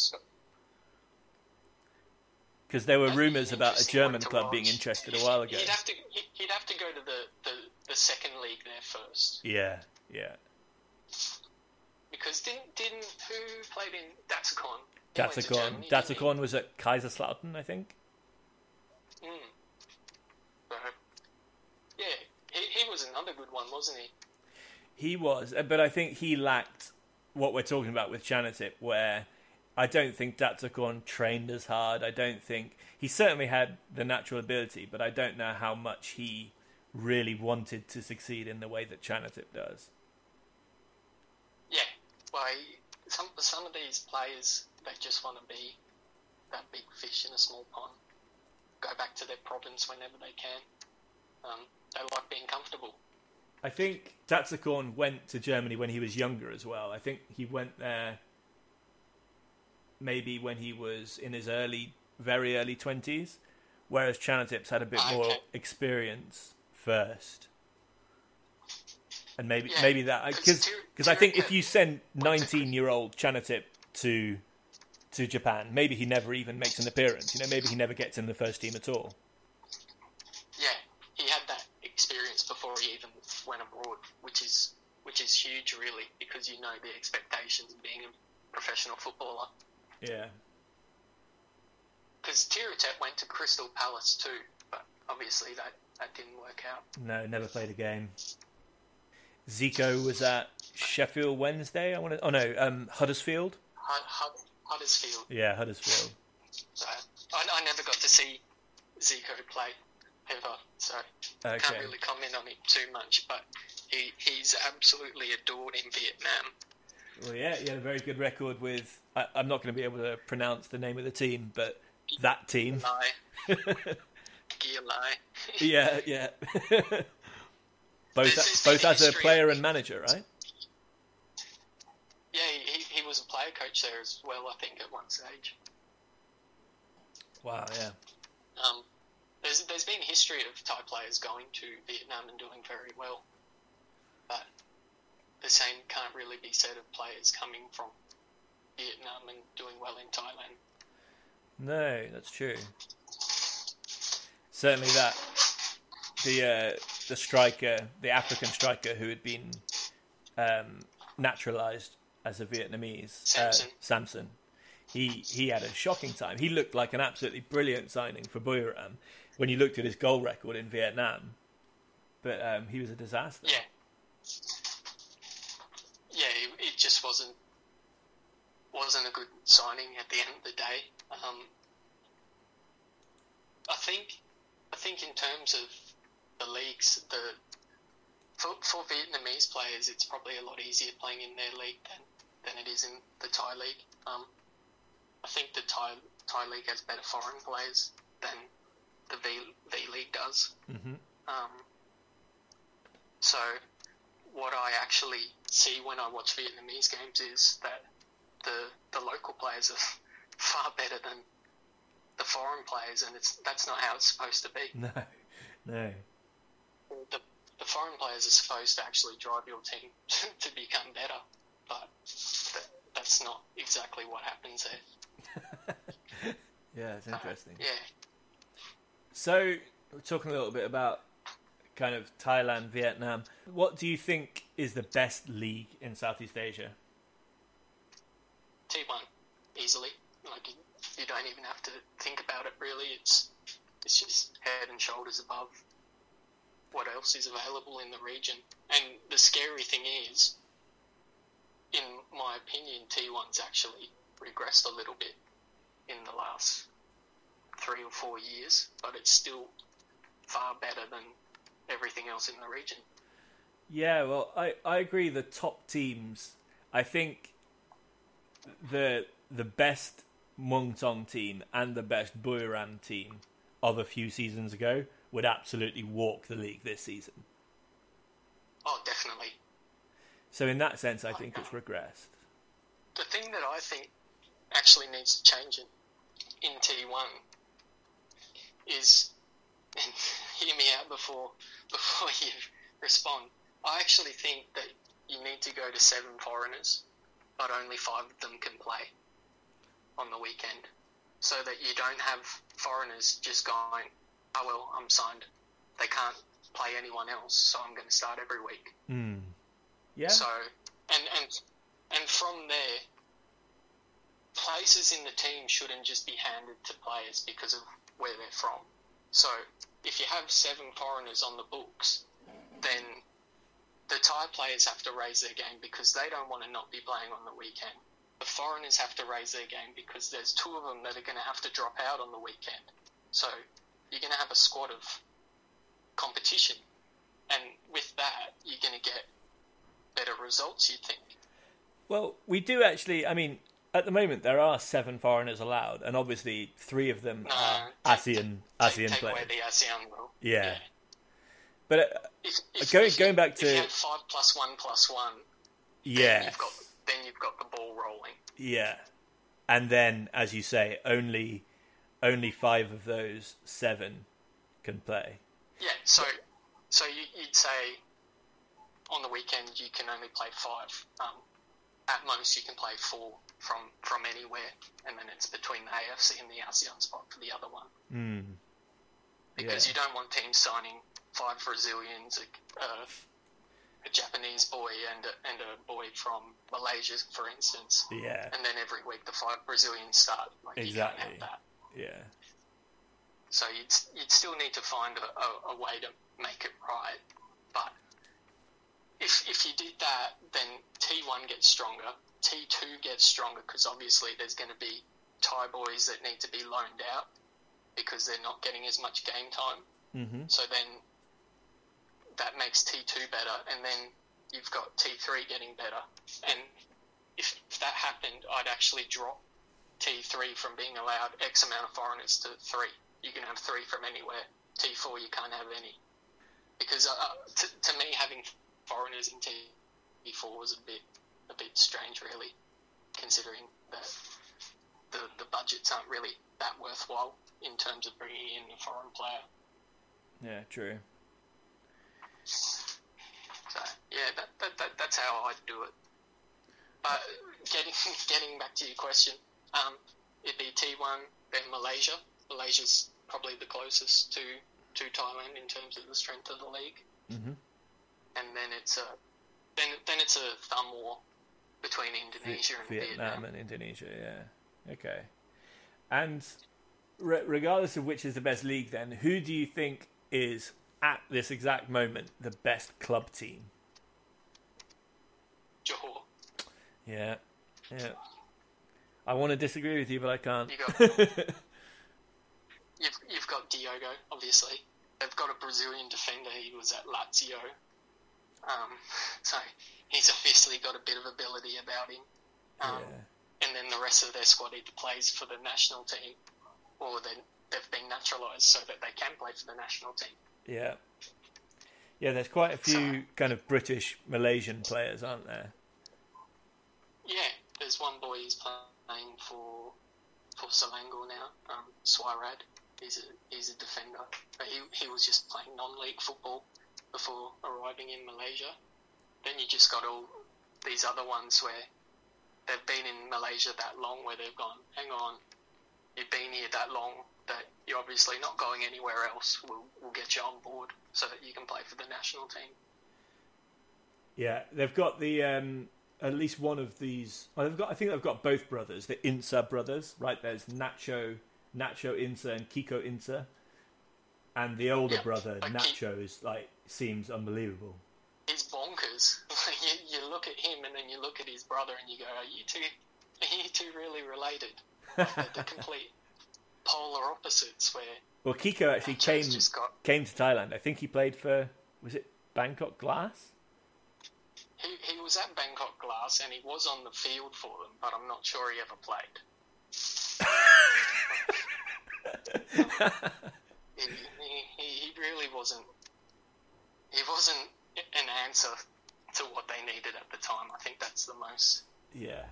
Because there were rumours about a German club being interested a while ago. He'd have to he- he'd have to go to the, the, the second league there first Yeah, yeah. because didn't didn't who played in Datsakorn? He went to Datsakorn. Germany, didn't he? Datsakorn was at Kaiserslautern, I think. Mm. So, yeah, he, he was another good one, wasn't he? He was, uh, but I think he lacked what we're talking about with Chanatip, where I don't think Datsakorn trained as hard. I don't think he certainly had the natural ability, but I don't know how much he really wanted to succeed in the way that Chanatip does. Yeah. Well, some some of these players they just want to be that big fish in a small pond. Go back to their problems whenever they can. Um, they like being comfortable. I think Datsakorn went to Germany when he was younger as well. I think he went there maybe when he was in his early, very early 20s, whereas Chanatip's had a bit more experience first. And maybe Yeah, maybe that uh, 'cause because because I think if you send 19 year old Chanatip to to Japan, maybe he never even makes an appearance. You know, maybe he never gets in the first team at all. Yeah, he had that experience before he even went abroad, which is which is huge, really, because you know the expectations of being a professional footballer. Yeah. Because Teeratep went to Crystal Palace too, but obviously that, that didn't work out. No, never played a game. Zico was at Sheffield Wednesday. I want to. Oh no, um, Huddersfield. Hud- Hud- Huddersfield. Yeah, Huddersfield. So I, I never got to see Zico play ever, so Okay. can't really comment on it too much. But he, he's absolutely adored in Vietnam. Well, yeah, he had a very good record with. I, I'm not going to be able to pronounce the name of the team, but that team. Yeah, yeah. Both both as a player and manager, right? Yeah, he, he was a player coach there as well. I think at one stage. Wow, yeah. Um, there's there's been history of Thai players going to Vietnam and doing very well, but the same can't really be said of players coming from Vietnam and doing well in Thailand. No, that's true. Certainly that the uh, the striker, the African striker who had been um, naturalized as a Vietnamese, Samson. Uh, Samson. He he had a shocking time. He looked like an absolutely brilliant signing for Buriram when you looked at his goal record in Vietnam, but um, he was a disaster. Yeah, yeah, it, it just wasn't wasn't a good signing at the end of the day. Um, I think I think in terms of the leagues, the for, for Vietnamese players, it's probably a lot easier playing in their league than, than it is in the Thai league. Um, I think the Thai Thai league has better foreign players than the V V League does. hmm Um, so, what I actually see when I watch Vietnamese games is that the the local players are far better than the foreign players, and it's that's not how it's supposed to be. No, no. The, the foreign players are supposed to actually drive your team to become better, but that, that's not exactly what happens there. Yeah, it's uh, interesting. Yeah. So, we're talking a little bit about kind of Thailand, Vietnam. What do you think is the best league in Southeast Asia? T1 easily. Like you, you don't even have to think about it really. It's it's just head and shoulders above what else is available in the region. And the scary thing is, in my opinion, T1's actually regressed a little bit in the last three or four years, but it's still far better than everything else in the region. Yeah, well, I, I agree. The top teams, I think the the best Muang Thong team and the best Buriram team of a few seasons ago would absolutely walk the league this season. Oh, definitely. So in that sense, I think it's regressed. the thing that I think actually needs to change in, in T1 is and hear me out before before you respond. I actually think that you need to go to seven foreigners, but only five of them can play on the weekend, so that you don't have foreigners just going, "Oh well, I'm signed. They can't play anyone else, so I'm going to start every week." Mm. Yeah. So, and and and from there, places in the team shouldn't just be handed to players because of where they're from. So, if you have seven foreigners on the books, then the Thai players have to raise their game because they don't want to not be playing on the weekend. The foreigners have to raise their game because there's two of them that are going to have to drop out on the weekend. So, you're going to have a squad of competition, and with that, you're going to get better results. You think? Well, we do actually. I mean, at the moment there are seven foreigners allowed, and obviously three of them No, are ASEAN take, ASEAN take away players. the ASEAN rule. Yeah. But uh, If, if, Going- if going back if to- you have five plus one plus one, then yeah, you've got then you've got the ball rolling. yeah, and then as you say, only only five of those seven can play. Yeah, so so you, you'd say on the weekend you can only play five. Um, at most, you can play four from from anywhere, and then it's between the AFC and the ASEAN spot for the other one. Mm. Because Yeah. you don't want teams signing five Brazilians, a, a, a Japanese boy, and a, and a boy from Malaysia, for instance. Yeah, And then every week the five Brazilians start. Like Exactly. can't have that. yeah, So you'd, you'd still need to find a, a, a way to make it right. But if, if you did that, then T1 gets stronger, T2 gets stronger because obviously there's going to be Thai boys that need to be loaned out because they're not getting as much game time. hmm So then that makes T2 better, and then you've got T3 getting better. And if, if that happened, I'd actually drop T3 from being allowed X amount of foreigners to three. You can have three from anywhere. T4 you can't have any. Because uh, to, to me, having foreigners in T4 was a bit a bit strange, really, considering that the the budgets aren't really that worthwhile in terms of bringing in a foreign player. yeah, true. So yeah, that, that, that that's how I'd do it. But getting getting back to your question, um, it'd be T one, then Malaysia. Malaysia's probably the closest to to Thailand in terms of the strength of the league, hmm and then it's a then then it's a thumb war between Indonesia and Vietnam Vietnam. and Indonesia. Yeah. Okay. And re- regardless of which is the best league, then who do you think is at this exact moment the best club team? Johor. Yeah. Yeah. I want to disagree with you, but I can't. You got you've you've got Diogo, obviously. They've got a Brazilian defender. He was at Lazio, um, so he's obviously got a bit of ability about him. Um, yeah. And then the rest of their squad either plays for the national team, or then they've been naturalised so that they can play for the national team. Yeah. Yeah, there's quite a few kind of British Malaysian players, aren't there? Yeah, there's one boy who's playing for for Selangor now, um, Swairad. He's a he's a defender, but he he was just playing non-league football before arriving in Malaysia. Then you just got all these other ones where they've been in Malaysia that long, where they've gone, hang on, you've been here that long that you're obviously not going anywhere else. We'll we'll get you on board so that you can play for the national team. Yeah, they've got the um, at least one of these. Well, they've got. I think they've got both brothers, the Insa brothers. Right, there's Nacho, Nacho Insa, and Kiko Insa, and the older Yeah, brother Nacho is like seems unbelievable. He's bonkers. you, you look at him and then you look at his brother and you go, are you two, are you two really related? They're the complete polar opposites where Well, Kiko actually came just got, came to Thailand. I think he played for was it Bangkok Glass? he, he was at Bangkok Glass and he was on the field for them, but I'm not sure he ever played. he, he, he really wasn't, he wasn't an answer to what they needed at the time. I think that's the most, Yeah,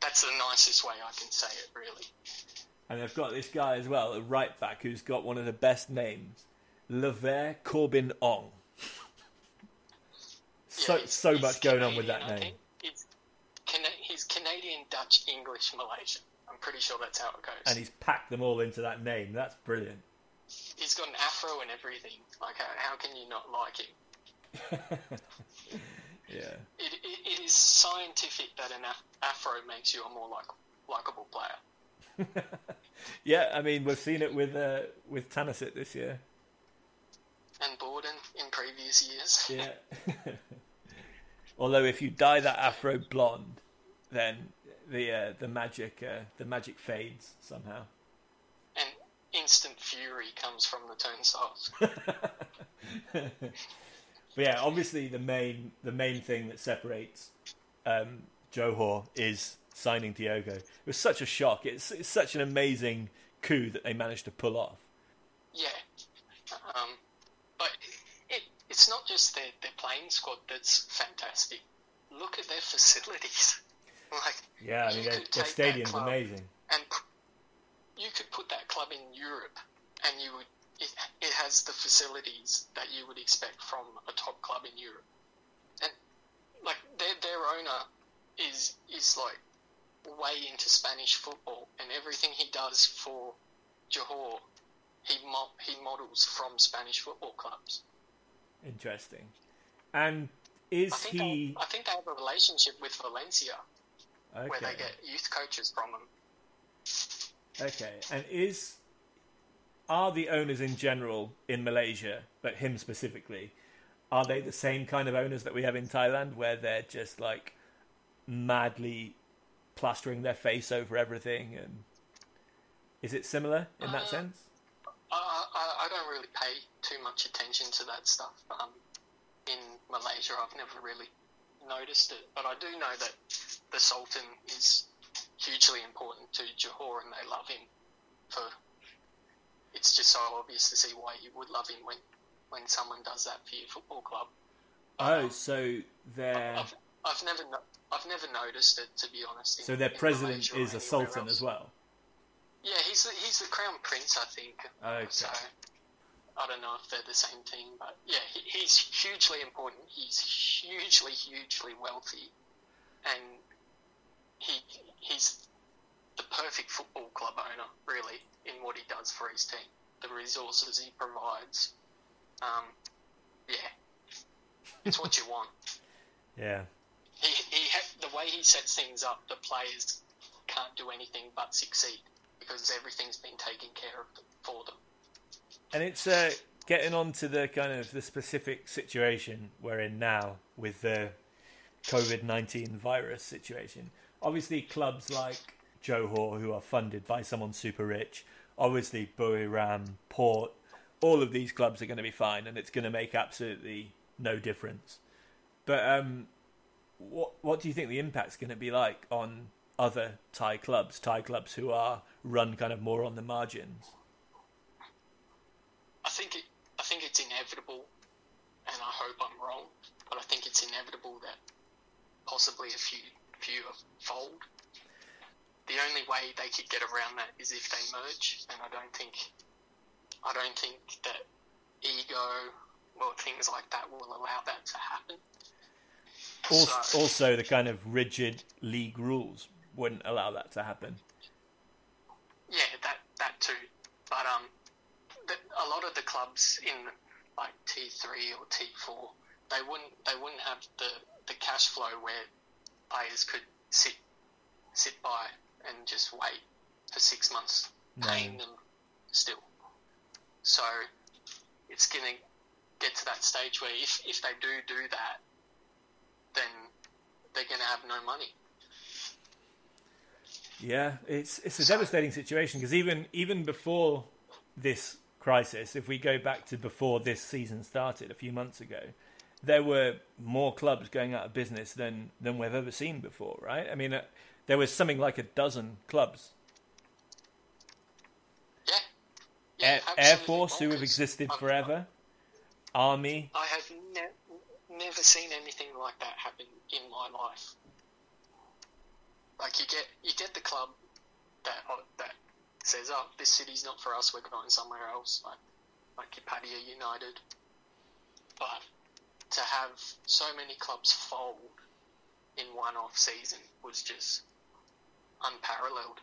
that's the nicest way I can say it, really. and they've got this guy as well, a right back, who's got one of the best names. La'Vere Corbin-Ong. So Yeah, so he's much going on with that I name. He's, he's Canadian, Dutch, English, Malaysian. I'm pretty sure that's how it goes. And he's packed them all into that name. That's brilliant. he's got an afro and everything. Like, how, how can you not like him? Yeah. It, it, it is scientific that an af- afro makes you a more like likable player. Yeah, I mean we've seen it with uh, with Tanasit this year. And Bordin in previous years. Yeah. Although if you dye that afro blonde, then the uh, the magic uh, the magic fades somehow. And instant fury comes from the turnstiles. But yeah, obviously the main the main thing that separates um, Johor is signing Diogo. It was such a shock. It's, it's such an amazing coup that they managed to pull off. Yeah. Um, but it, it's not just their, their playing squad that's fantastic. Look at their facilities. Like, Yeah, I mean their, their stadium's amazing. and you could put that club in Europe, and you would it, it has the facilities that you would expect from a top club in Europe, and like their their owner is is like way into Spanish football, and everything he does for Johor, he mo- he models from Spanish football clubs. Interesting. And is I he I think they have a relationship with Valencia where they get youth coaches from them. Okay, and is are the owners in general in Malaysia, but him specifically, are they the same kind of owners that we have in Thailand, where they're just like madly plastering their face over everything? And is it similar in that Uh, sense? I, I, I don't really pay too much attention to that stuff. Um, in Malaysia, I've never really noticed it, but I do know that the Sultan is hugely important to Johor, and they love him. For it's just so obvious to see why you would love him when when someone does that for your football club. Oh, so their I've, I've never no- I've never noticed it to be honest. in- so their president Malaysia is a sultan else. as well. Yeah, he's the, he's the crown prince, I think. Okay. So I don't know if they're the same thing, but yeah, he, he's hugely important. He's hugely, hugely wealthy, and he he's the perfect football club owner, really, in what he does for his team. The resources he provides, um, yeah, it's what you want. Yeah. He, he ha- the way he sets things up, the players can't do anything but succeed because everything's been taken care of for them. And it's uh, getting on to the kind of the specific situation we're in now with the COVID nineteen virus situation. Obviously, clubs like Johor, who are funded by someone super rich, obviously Buriram, Port, all of these clubs are going to be fine, and it's going to make absolutely no difference. But um, what what do you think the impact's going to be like on other Thai clubs, Thai clubs who are run kind of more on the margins? I think it, I think it's inevitable, and I hope I'm wrong, but I think it's inevitable that possibly a few few fold. The only way they could get around that is if they merge, and I don't think I don't think that ego or things like that will allow that to happen. Also, So- also, the kind of rigid league rules wouldn't allow that to happen. Yeah, that that too. But um, the, a lot of the clubs in like T three or T four, they wouldn't they wouldn't have the, the cash flow where players could sit sit by and just wait for six months No. paying them still. So it's gonna get to that stage where if, if they do do that, then they're gonna have no money. Yeah, it's it's a devastating situation because even even before this crisis, if we go back to before this season started a few months ago, there were more clubs going out of business than than we've ever seen before, right? I mean, uh, there was something like a dozen clubs. Yeah. Yeah, Air, Air Force, who have existed I've- forever. Army, I have ne- never seen anything like that happen in my life. Like you get you get the club that that says, "Oh, this city's not for us. We're going somewhere else." Like like Pattaya United. But to have so many clubs fold in one off season was just unparalleled.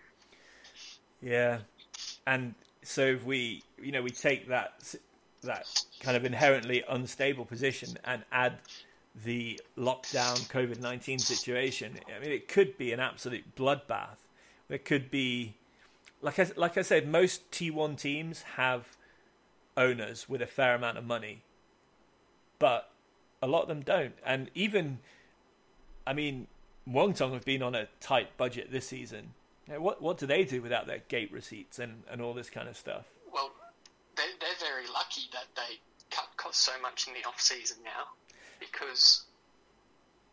yeah, and so if we, you know, we take that that kind of inherently unstable position and add the lockdown COVID nineteen situation. I mean, it could be an absolute bloodbath. There could be, like I like I said, most T one teams have owners with a fair amount of money, but a lot of them don't. And even, I mean, Muangthong have been on a tight budget this season. What what do they do without their gate receipts and, and all this kind of stuff? Well, they're, they're very lucky that they cut costs so much in the off season now because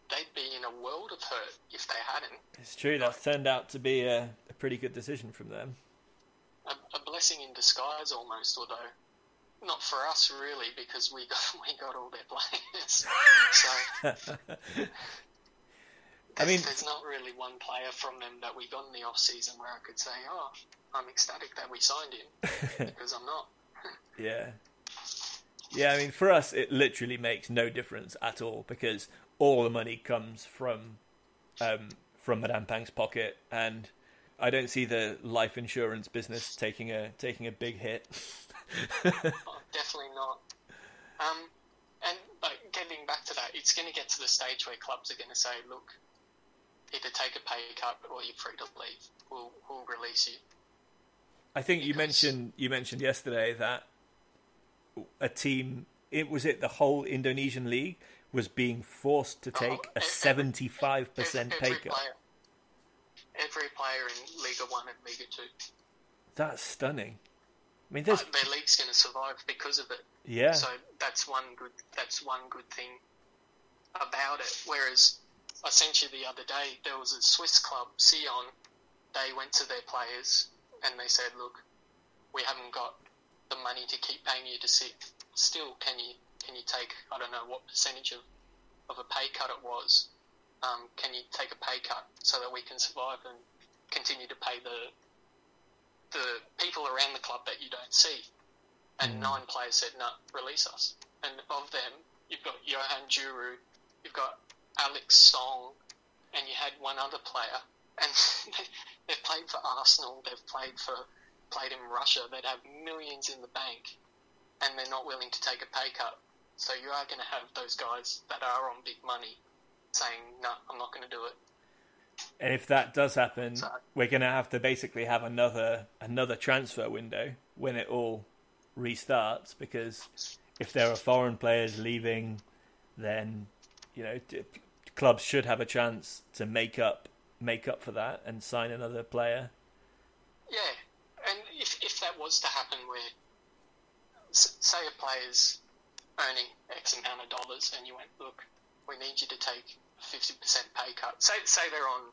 they'd be in a world of hurt if they hadn't. It's true. That's turned out to be a, a pretty good decision from them. A, a, blessing in disguise, almost. Although not for us really, because we got we got all their players. so. I mean, there's not really one player from them that we got in the off season where I could say, "Oh, I'm ecstatic that we signed him," because I'm not. yeah, yeah, I mean, for us, it literally makes no difference at all because all the money comes from um, from Madame Pang's pocket, and I don't see the life insurance business taking a taking a big hit. oh, definitely not. Um, and but getting back to that, it's going to get to the stage where clubs are going to say, "Look, either take a pay cut or you're free to leave. We'll we'll release you." I think you mentioned you mentioned yesterday that a team. It was it the whole Indonesian league was being forced to take oh, a seventy five percent pay cut. Player, every player in Liga One and Liga Two. That's stunning. I mean, there's... Uh, their league's going to survive because of it. Yeah. So that's one good. That's one good thing about it. Whereas I sent you the other day, there was a Swiss club, Sion. They went to their players and they said, "Look, we haven't got the money to keep paying you to sit, still can you can you take I don't know what percentage of, of a pay cut it was? Um, can you take a pay cut so that we can survive and continue to pay the the people around the club that you don't see? And mm. nine players said, "No, release us." And of them, you've got Johan Djourou, you've got Alex Song, and you had one other player, and they've played for Arsenal, they've played for played in Russia that have millions in the bank and they're not willing to take a pay cut. So you are going to have those guys that are on big money saying, no, I'm not going to do it. And if that does happen, so, we're going to have to basically have another another transfer window when it all restarts because if there are foreign players leaving, then you know clubs should have a chance to make up make up for that and sign another player. Yeah, and if, if that was to happen where, say a player's earning X amount of dollars and you went, look, we need you to take a 50% pay cut. Say, say they're on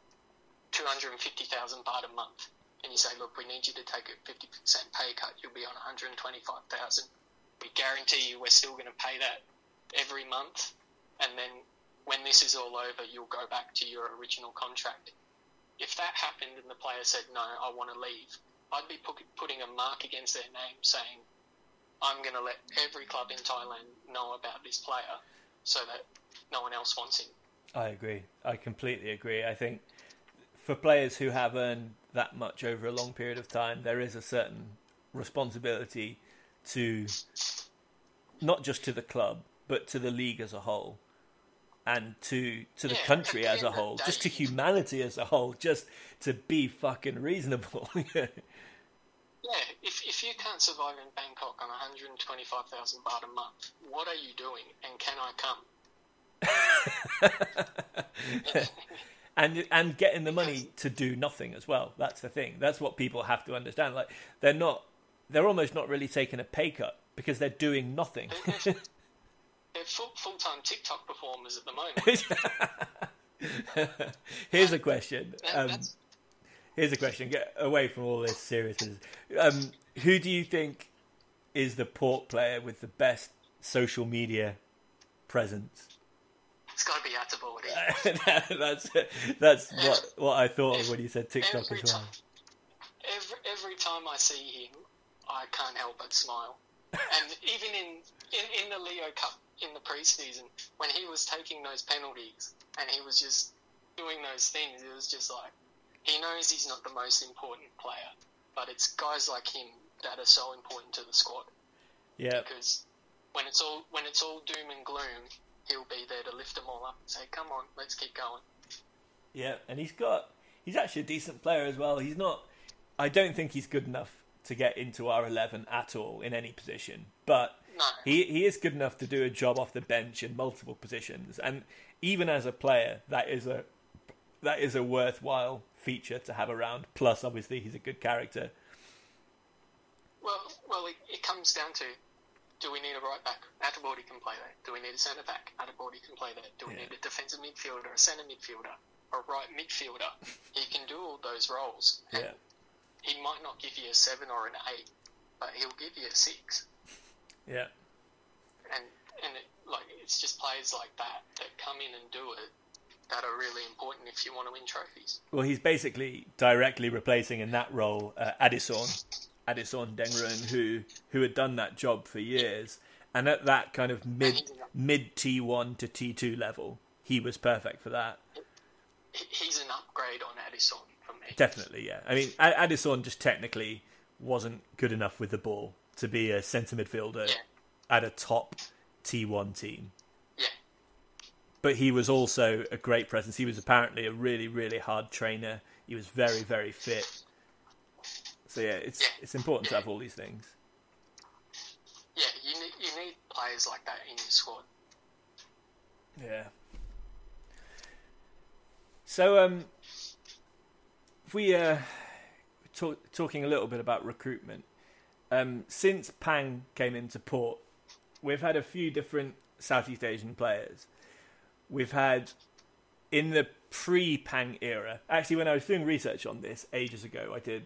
250,000 baht a month and you say, look, we need you to take a 50% pay cut. You'll be on 125,000. We guarantee you we're still going to pay that every month. And then when this is all over, you'll go back to your original contract. If that happened and the player said, no, I want to leave, I'd be put, putting a mark against their name saying, I'm going to let every club in Thailand know about this player so that no one else wants him. I agree. I completely agree. I think for players who have earned that much over a long period of time, there is a certain responsibility to not just to the club, but to the league as a whole and to to the yeah, country as a whole, just to humanity as a whole, just to be fucking reasonable. Yeah, if, if you can't survive in Bangkok on 125,000 baht a month, what are you doing and can I come? and and getting the money to do nothing as well. That's the thing. That's what people have to understand. Like they're not they're almost not really taking a pay cut because they're doing nothing. they're, full full time TikTok performers at the moment. Here's a question. Um, here's a question. Get away from all this seriousness. Um, who do you think is the port player with the best social media presence? It's got to be Athibordee. that's that's what what I thought every, of when you said TikTok as well. Time, every every time I see him I can't help but smile. and even in, in in the Leo Cup in the preseason, when he was taking those penalties and he was just doing those things, it was just like he knows he's not the most important player, but it's guys like him that are so important to the squad. Yeah. Because when it's all when it's all doom and gloom, he'll be there to lift them all up and say, "Come on, let's keep going." Yeah, and he's got he's actually a decent player as well. He's not I don't think he's good enough to get into our 11 at all in any position, but No, he he is good enough to do a job off the bench in multiple positions and even as a player that is a that is a worthwhile feature to have around plus obviously he's a good character well, well, it, it comes down to. Do we need a right back? Athibordee can play that. Do we need a centre back? Athibordee can play that. Do we Yeah. need a defensive midfielder, a centre midfielder, a right midfielder? He can do all those roles. Yeah He might not give you a seven or an eight, but he'll give you a six. Yeah And and it, like it's just players like that that come in and do it that are really important if you want to win trophies. well he's basically directly replacing in that role uh, Adisorn Adisorn Daeng-rueng who who had done that job for years and at that kind of mid mid T1 to T2 level he was perfect for that He's an upgrade on Adisorn for me. Definitely, yeah. I mean, Adisorn just technically wasn't good enough with the ball to be a centre midfielder Yeah. at a top T1 team. Yeah, But he was also a great presence. He was apparently a really, really hard trainer. He was very, very fit. So yeah, it's Yeah. it's important to have all these things. yeah. You need you need players like that in your squad. Yeah. So um, if we uh, talk, talking a little bit about recruitment, um, since Pang came into port, we've had a few different Southeast Asian players. We've had in the pre-Pang era. Actually, when I was doing research on this ages ago, I did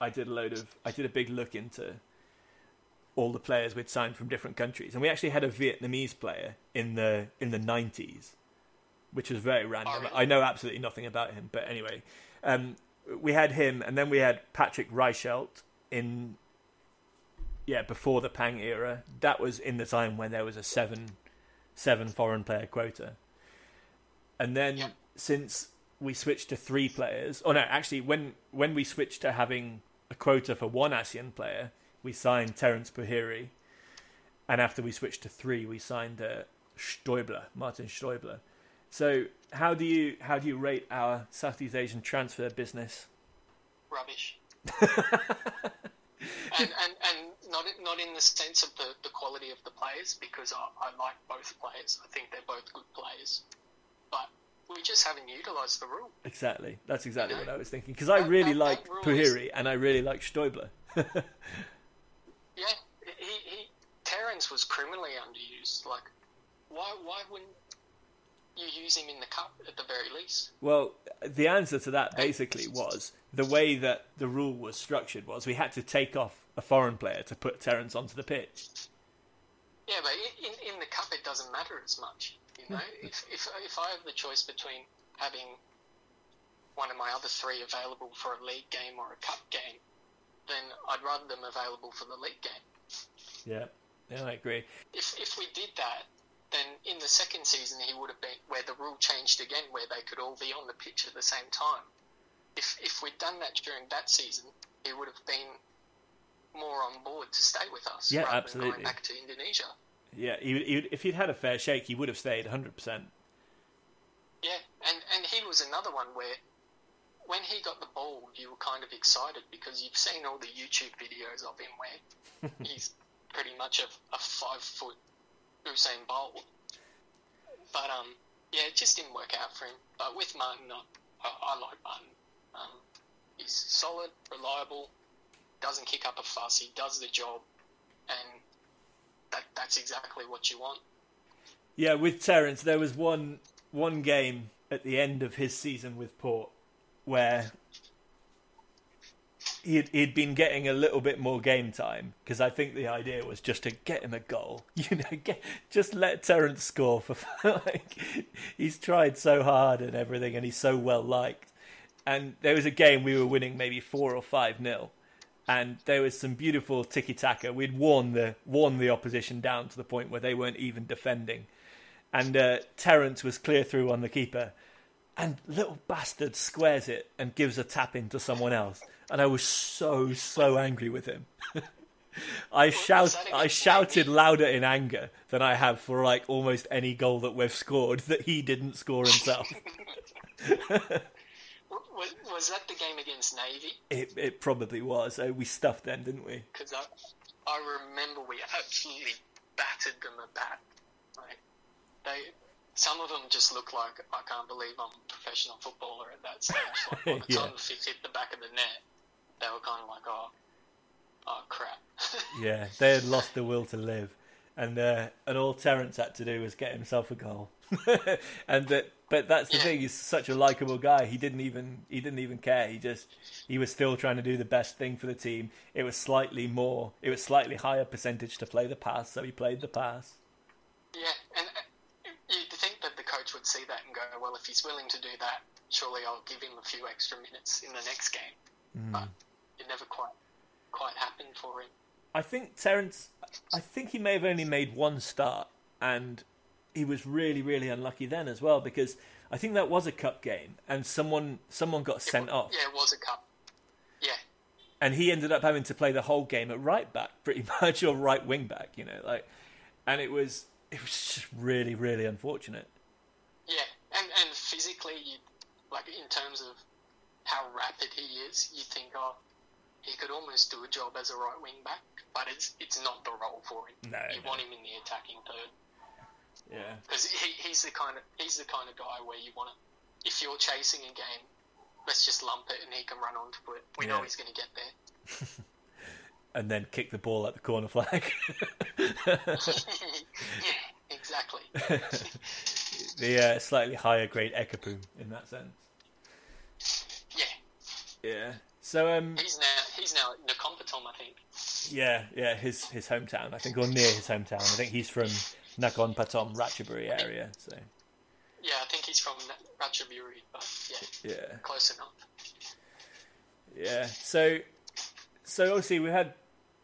I did a load of I did a big look into all the players we'd signed from different countries, and we actually had a Vietnamese player in the in the nineties, which was very random. Oh. I know absolutely nothing about him, but anyway, um, we had him, and then we had Patrick Reichelt in yeah before the Pang era. That was in the time when there was a seven seven foreign player quota, and then Yeah. since we switched to three players, oh no, actually when when we switched to having a quota for one ASEAN player, we signed Terens Puhiri, and after we switched to three, we signed uh, Steuble, Martin Steuble. So how do you how do you rate our Southeast Asian transfer business? Rubbish. and, and and not in- not in the sense of the, the quality of the players because I, I like both players. I think they're both good players, but we just haven't utilised the rule. Exactly, that's exactly You know? what I was thinking because I really that- like that rule is- Puhiri and I really like Steuble. Yeah, he, he Terens was criminally underused. Like, why why wouldn't you use him in the cup at the very least? Well, the answer to that basically was the way that the rule was structured was we had to take off a foreign player to put Terens onto the pitch. Yeah, but in, in the cup it doesn't matter as much. You know, hmm. if, if if I have the choice between having one of my other three available for a league game or a cup game, then I'd rather them available for the league game. Yeah, yeah, I agree. If if we did that, then in the second season he would have been where the rule changed again, where they could all be on the pitch at the same time. If if we'd done that during that season, he would have been more on board to stay with us. Yeah, rather absolutely. Than going back to Indonesia. Yeah, he, he, if he'd had a fair shake, he would have stayed 100%. Yeah, and and he was another one where when he got the ball, you were kind of excited because you've seen all the YouTube videos of him where he's pretty much a, a five foot Usain Bolt. But um, yeah, it just didn't work out for him. But with Martin, I, I, I like Martin. Um, he's solid, reliable, doesn't kick up a fuss. He does the job, and that that's exactly what you want. Yeah, with Terens, there was one one game at the end of his season with Port where he'd, he'd been getting a little bit more game time because I think the idea was just to get him a goal. You know, get, just let Terens score for like he's tried so hard and everything, and he's so well liked. And there was a game we were winning maybe four or five nil, and there was some beautiful tiki taka. We'd worn the worn the opposition down to the point where they weren't even defending, and uh, Terens was clear through on the keeper, and little bastard squares it and gives a tap into someone else, and I was so so angry with him. I shout, I shouted louder in anger than I have for like almost any goal that we've scored that he didn't score himself. was, was that the game against Navy? it it probably was. Oh, we stuffed them, didn't we? Because I, I remember we absolutely battered them a bat. Like they, some of them just look like I can't believe I'm a professional footballer at that stage. Like by the Yeah. time the fifth hit the back of the net, they were kind of like, oh, oh crap. Yeah, they had lost the will to live, and uh, and all Terens had to do was get himself a goal. and that, but that's the Yeah. thing. He's such a likable guy. He didn't even he didn't even care. He just he was still trying to do the best thing for the team. It was slightly more. It was slightly higher percentage to play the pass, so he played the pass. Yeah, and uh, you'd think that the coach would see that and go, well, if he's willing to do that, surely I'll give him a few extra minutes in the next game. But it never quite quite happened for him. I think Terens. I think he may have only made one start, and he was really, really unlucky then as well because I think that was a cup game, and someone someone got sent off, Yeah, it was a cup. Yeah, and he ended up having to play the whole game at right back, pretty much, or right wing back, you know, like, and it was it was just really, really unfortunate. yeah, and and physically, you like in terms of how rapid he is, you think, oh, he could almost do a job as a right wing back, but it's it's not the role for him. No, you no. want him in the attacking third Yeah, because he, he's the kind of he's the kind of guy where you want to. If you're chasing a game, let's just lump it and he can run onto it. We know he's going to get there. and then kick the ball at the corner flag. yeah, exactly. the uh, slightly higher grade Ekapum in that sense. Yeah, Yeah. So um, he's now he's now at I think. Yeah, yeah, his his hometown, I think, or near his hometown. I think he's from Nakhon Pathom, Ratchaburi area. So Yeah, I think he's from Ratchaburi, but yeah, yeah, close enough. yeah. So so obviously we had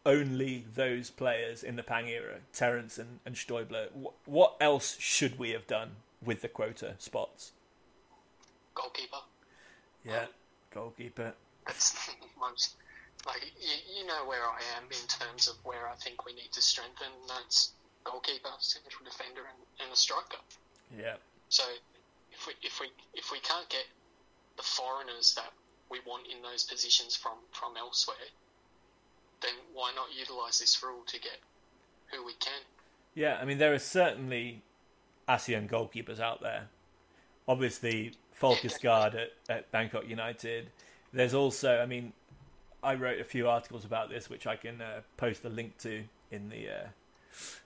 only those players in the Pang era, Terens and, and Steuble. Wh- What else should we have done with the quota spots? Goalkeeper. Yeah, um, goalkeeper. That's most like you, you know where I am in terms of where I think we need to strengthen. That's goalkeeper, central defender, and, and a striker. Yeah, So if we if we if we can't get the foreigners that we want in those positions from from elsewhere, then why not utilize this rule to get who we can? yeah. I mean, there are certainly ASEAN goalkeepers out there. Obviously, Falkesgaard at, at Bangkok United. There's also, I mean, I wrote a few articles about this, which I can uh, post a link to in the uh,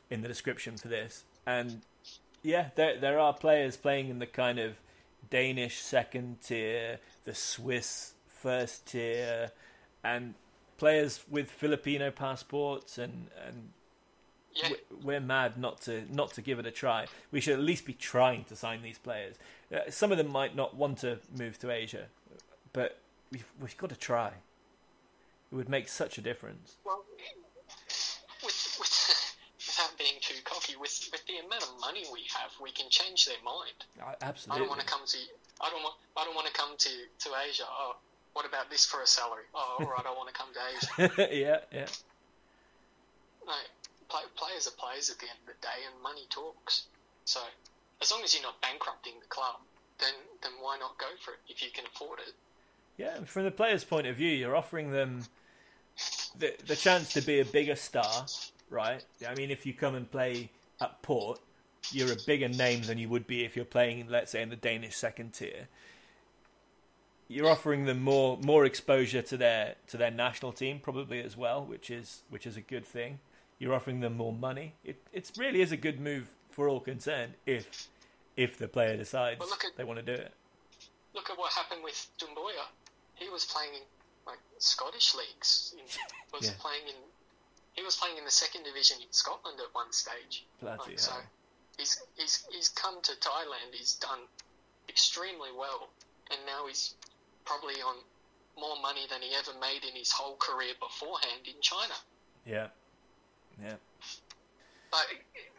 in the description for this. And yeah, there there are players playing in the kind of Danish second tier, the Swiss first tier, and players with Filipino passports, and and Yeah, we- we're mad not to not to give it a try. We should at least be trying to sign these players. Uh, some of them might not want to move to Asia, but we've we've got to try. It would make such a difference. well, with, with without being too cocky, with with the amount of money we have, we can change their mind. I- I don't want to come to. I don't want. I don't want to come to to Asia. Oh, what about this for a salary? Oh, all right, I want to come to Asia. yeah, yeah, No, play, players are players at the end of the day, and money talks. So, as long as you're not bankrupting the club, then then why not go for it if you can afford it? yeah. From the player's point of view, you're offering them the the chance to be a bigger star, right? I mean, if you come and play at Port, you're a bigger name than you would be if you're playing, let's say, in the Danish second tier. You're offering them more more exposure to their to their national team, probably as well, which is which is a good thing. You're offering them more money. It it really is a good move for all concerned if if the player decides Well, at- they want to do it. Look at what happened with Doumbouya. He was playing in like Scottish leagues. In, was Yeah. playing in. He was playing in the second division in Scotland at one stage. Bloody Like, so he's he's he's come to Thailand. He's done extremely well, and now he's probably on more money than he ever made in his whole career beforehand in China. Yeah, yeah. But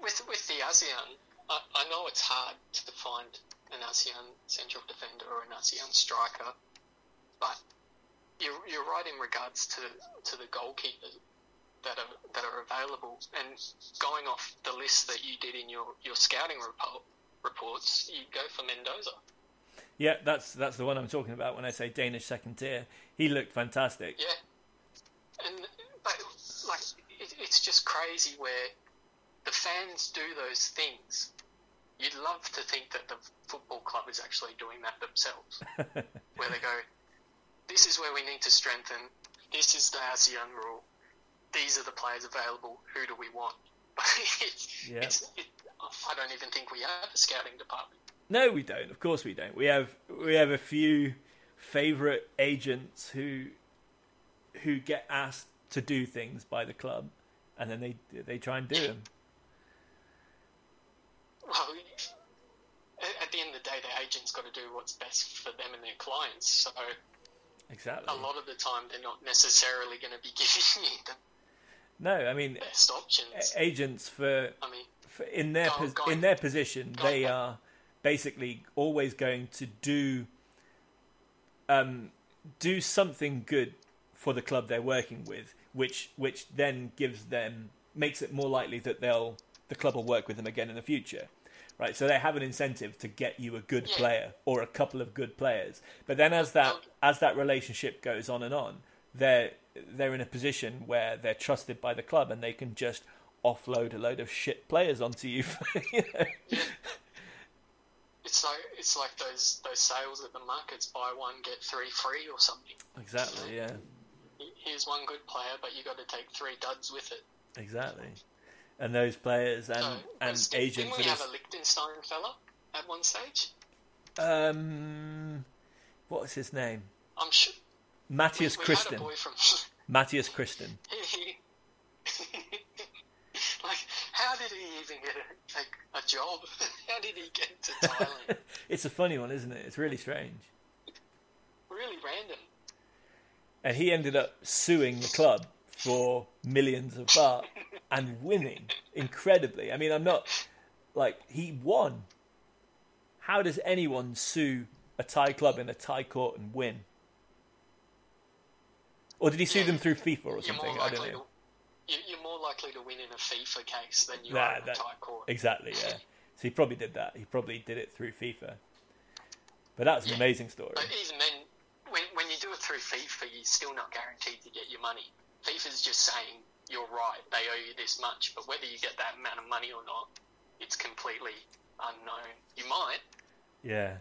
with with the ASEAN, I, I know it's hard to find an ASEAN central defender or an ASEAN striker, but you're, you're right in regards to, to the goalkeepers that are that are available. And going off the list that you did in your, your scouting report, reports, you go for Mendoza. Yeah, that's that's the one I'm talking about when I say Danish second tier. He looked fantastic. Yeah, and but like it, it's just crazy where the fans do those things. You'd love to think that the football club is actually doing that themselves, where they go, "This is where we need to strengthen. This is the ASEAN rule. These are the players available. Who do we want?" it's, Yeah. it's, it, I don't even think we have a scouting department. No, we don't. Of course, we don't. We have we have a few favorite agents who who get asked to do things by the club, and then they they try and do them. Well, at- at the end of the day, the agent's got to do what's best for them and their clients. So Exactly. a lot of the time, they're not necessarily going to be giving you the No, I mean best options. agents for, I mean, for in their Go- pos- go in their position, Go they are basically always going to do um, do something good for the club they're working with, which which then gives them makes it more likely that they'll the club will work with them again in the future. Right, so they have an incentive to get you a good Yeah. player or a couple of good players. But then, as that as that relationship goes on and on, they're they're in a position where they're trusted by the club and they can just offload a load of shit players onto you. you know? it's like it's like those those sales at the markets: buy one get three free or something. Exactly. Yeah. Here's one good player, but you got to take three duds with it. Exactly. And those players and So, and was- agents. Didn't we have a Liechtenstein fella at one stage? um, what was his name? I'm sure. Mathias we Christen. had a boy from. Mathias Christen. like, how did he even get a, a, a job? how did he get to Thailand? It's a funny one, isn't it? It's really strange. really random. And he ended up suing the club for millions of baht and winning incredibly. I mean, I'm not like he won. How does anyone sue a Thai club in a Thai court and win? Or did he sue Yeah. them through FIFA or something? I don't know. to. you- You're more likely to win in a FIFA case than you Nah, are in a Thai court. Exactly, yeah. So he probably did that. He probably did it through FIFA. But that's an Yeah. amazing story. But even then, when, when you do it through FIFA, you're still not guaranteed to get your money. FIFA's just saying, you're right, they owe you this much, but whether you get that amount of money or not, it's completely unknown. You might. Yeah.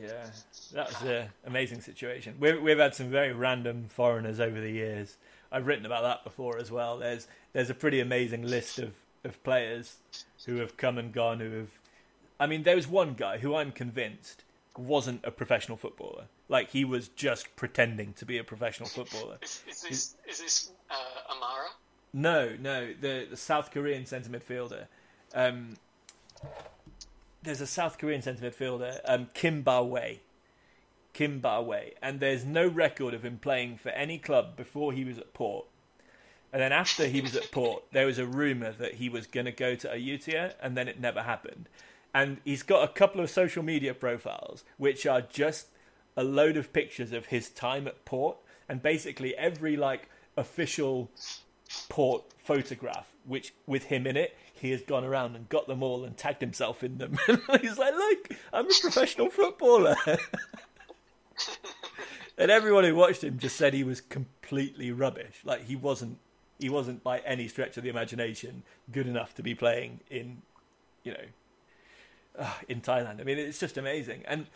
Yeah, that was an amazing situation. We've, we've had some very random foreigners over the years. I've written about that before as well. There's there's a pretty amazing list of, of players who have come and gone. Who have, I mean, there was one guy who I'm convinced wasn't a professional footballer. Like he was just pretending to be a professional footballer. Is, is this, is this uh, Amara? No, no, the the South Korean centre midfielder. Um, there's a South Korean centre midfielder, um, Kim Ba Wei. Kim Ba Wei, and there's no record of him playing for any club before he was at Port. And then after he was at Port, there was a rumor that he was going to go to Ayutthaya, and then it never happened. And he's got a couple of social media profiles which are just a load of pictures of his time at Port, and basically every like official Port photograph which with him in it, he has gone around and got them all and tagged himself in them. he's like, "Look, I'm a professional footballer." and everyone who watched him just said he was completely rubbish. Like he wasn't he wasn't by any stretch of the imagination good enough to be playing in you know uh, in Thailand. I mean, it's just amazing. And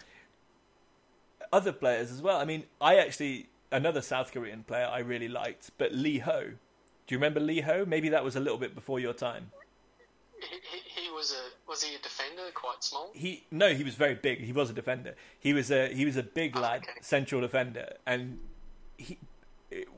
other players as well. I mean, I actually another South Korean player I really liked, but Lee Ho. Do you remember Lee Ho? Maybe that was a little bit before your time. He, he, was a was he a defender? Quite small. He no, he was very big. He was a defender. He was a he was a big Oh, lad, okay. central defender, and he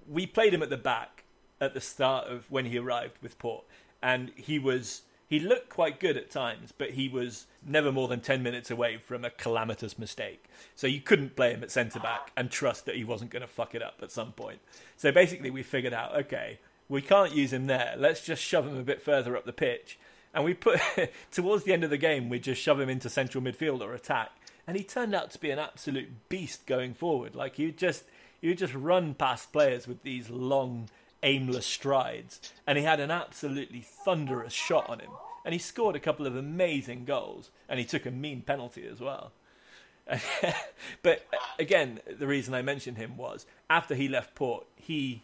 we played him at the back at the start of when he arrived with Port, and he was he looked quite good at times, but he was never more than 10 minutes away from a calamitous mistake. So you couldn't play him at centre back and trust that he wasn't going to fuck it up at some point. So basically, we figured out okay, we can't use him there. Let's just shove him a bit further up the pitch. And we put, towards the end of the game, we just shove him into central midfield or attack. And he turned out to be an absolute beast going forward. Like, you just, you just run past players with these long, aimless strides. And he had an absolutely thunderous shot on him. And he scored a couple of amazing goals. And he took a mean penalty as well. but again, the reason I mentioned him was after he left Port, he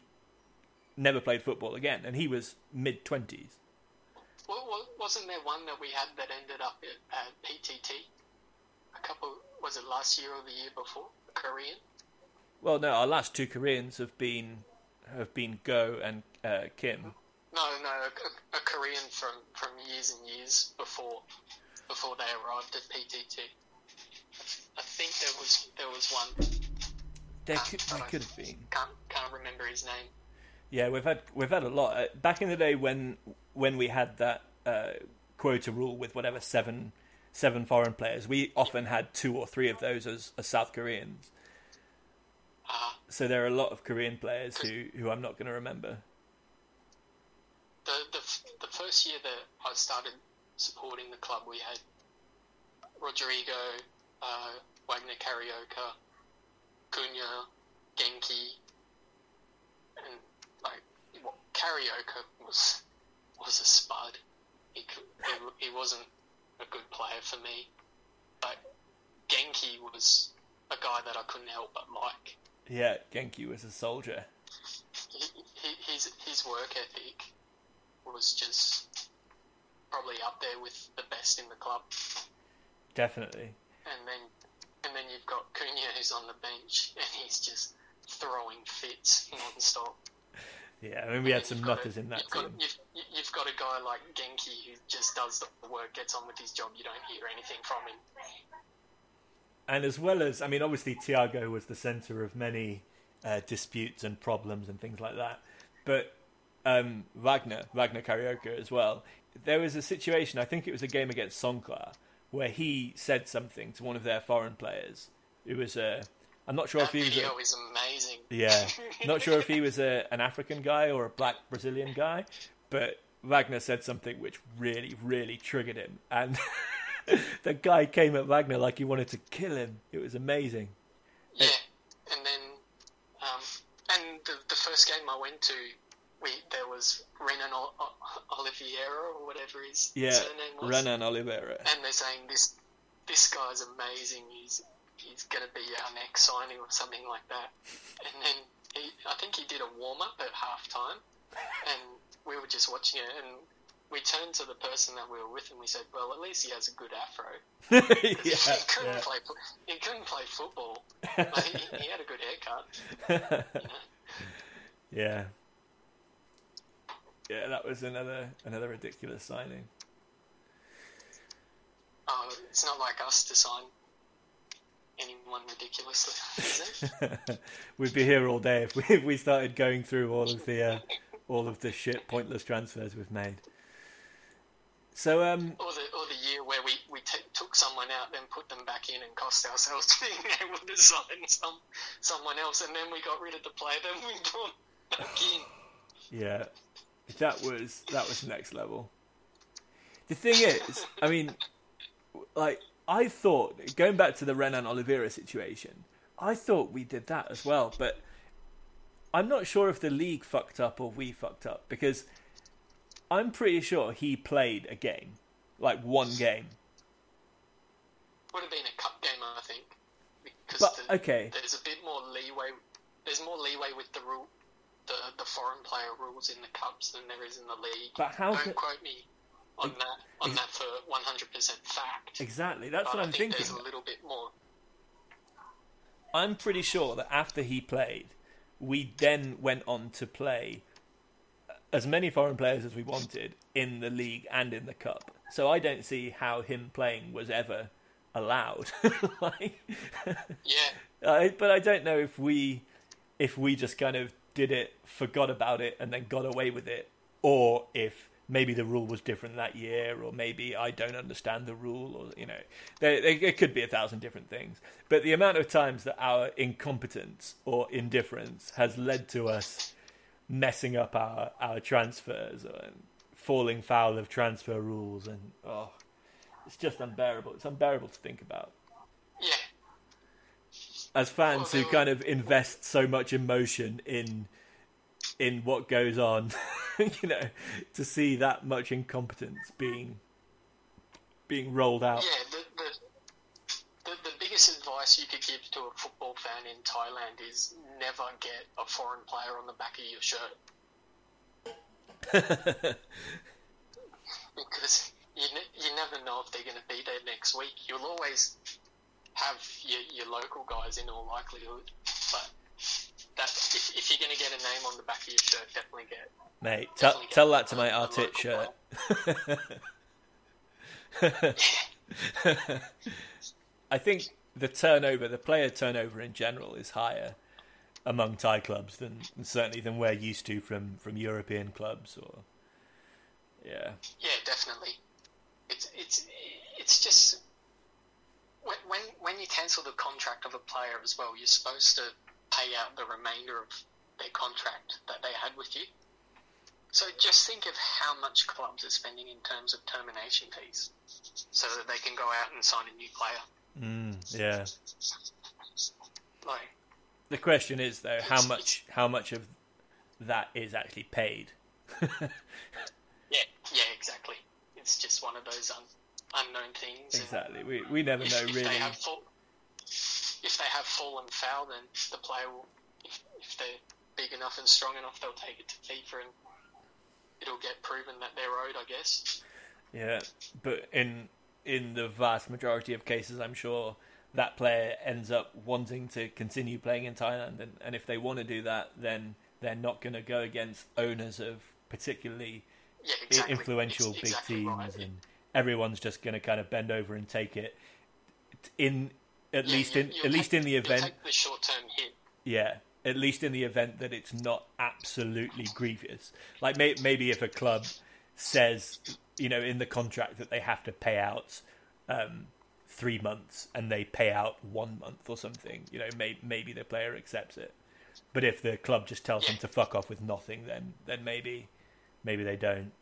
never played football again, and he was mid twenties. Well, wasn't there one that we had that ended up at, at PTT? A couple was it last year or the year before? A Korean. Well, no, our last two Koreans have been have been Go and uh, Kim. No, no, a, a, Korean from, from years and years before before they arrived at PTT. I think there was there was one. There could, there could have been. Can't can't remember his name. Yeah, we've had we've had a lot. Uh, back in the day when when we had that uh, quota rule with whatever seven seven foreign players, we often had two or three of those as, as South Koreans. Uh, so there are a lot of Korean players who, who I'm not going to remember. The, the the first year that I started supporting the club, we had Rodrigo, uh, Wagner Carioca, Cunha, Genki, and like well, Carioca was was a spud. He, he, he wasn't a good player for me, but Genki was a guy that I couldn't help but like. Yeah, Genki was a soldier. He, he, his his work ethic was just probably up there with the best in the club. Definitely. And then and then you've got Cunha who's on the bench and he's just throwing fits non-stop. Yeah, I mean we had some nutters in that you've team. Got, you've, you've got a guy like Genki who just does the work, gets on with his job. You don't hear anything from him. And as well as, I mean, obviously Thiago was the centre of many uh, disputes and problems and things like that. But um, Wagner, Wagner Carioca as well. There was a situation, I think it was a game against Songkhla, where he said something to one of their foreign players. It was a. I'm not sure that if he was. a, is amazing. Yeah, not sure if he was a, an African guy or a black Brazilian guy, but Wagner said something which really, really triggered him, and the guy came at Wagner like he wanted to kill him. It was amazing. Yeah, and then, um, and the, the first game I went to, we there was Renan Oliveira or whatever his yeah, surname was. Renan Oliveira. And they're saying this this guy's amazing. He's he's going to be our next signing or something like that. And then he, I think he did a warm up at half time, and we were just watching it, and we turned to the person that we were with, and we said, "Well, at least he has a good afro." yeah, he couldn't yeah. play. He couldn't play football. But he, he had a good haircut. You know? yeah. Yeah, that was another another ridiculous signing. Oh, it's not like us to sign anyone ridiculously, is it? We'd be here all day if we if we started going through all of the uh, all of the shit pointless transfers we've made. So um, or the or the year where we we t- took someone out, then put them back in, and cost ourselves being able to sign some someone else, and then we got rid of the player, then we brought back in. yeah, that was that was next level. The thing is, I mean, like I thought going back to the Renan Oliveira situation, I thought we did that as well, but I'm not sure if the league fucked up or we fucked up because I'm pretty sure he played a game, like one game. Would have been a cup game, I think, because But the, okay, there's a bit more leeway. There's more leeway with the rule, the the foreign player rules in the cups than there is in the league. but how? Don't quote me on that on that for 100% fact. exactly, that's but what I I'm think thinking. There's a little bit more. I'm pretty sure that after he played, we then went on to play as many foreign players as we wanted in the league and in the cup. So I don't see how him playing was ever allowed. like, Yeah, I, but I don't know if we if we just kind of did it, forgot about it, and then got away with it, or if maybe the rule was different that year, or maybe I don't understand the rule, or you know, there, there could be a thousand different things. But the amount of times that our incompetence or indifference has led to us messing up our our transfers and falling foul of transfer rules, and oh, it's just unbearable. It's unbearable to think about. Yeah. As fans who kind of invest so much emotion in in what goes on, you know, to see that much incompetence being being rolled out. Yeah, the, the biggest advice you could give to a football fan in Thailand is never get a foreign player on the back of your shirt. because you, ne- you never know if they're going to be there next week. You'll always have your, your local guys in all likelihood, but that if, if you're going to get a name on the back of your shirt, definitely get Mate, tell, Definitely tell get that to my Artit shirt. I think the turnover, the player turnover in general, is higher among Thai clubs than certainly than we're used to from, from European clubs. Or yeah, Yeah, definitely. It's it's it's just when when when you cancel the contract of a player as well, you're supposed to pay out the remainder of their contract that they had with you. So just think of how much clubs are spending in terms of termination fees, so that they can go out and sign a new player. Mm, yeah. Like, The question is though, how much how much of that is actually paid? yeah, yeah, exactly. It's just one of those un, unknown things. exactly. We we never if, know if really. They have fall, if they have fallen foul, then the player will, if, if they're big enough and strong enough, they'll take it to FIFA and it'll get proven that they're owed, I guess. Yeah, but in in the vast majority of cases, I'm sure that player ends up wanting to continue playing in Thailand, and, and if they want to do that, then they're not going to go against owners of particularly Yeah, exactly. influential It's big exactly teams, right. and everyone's just going to kind of bend over and take it. In at Yeah, least you- in at least in the event, take the yeah, at least in the event that it's not absolutely grievous. Like may, maybe if a club says, you know, in the contract that they have to pay out um, three months and they pay out one month or something, you know, may, maybe the player accepts it. But if the club just tells them to fuck off with nothing, then then maybe maybe they don't.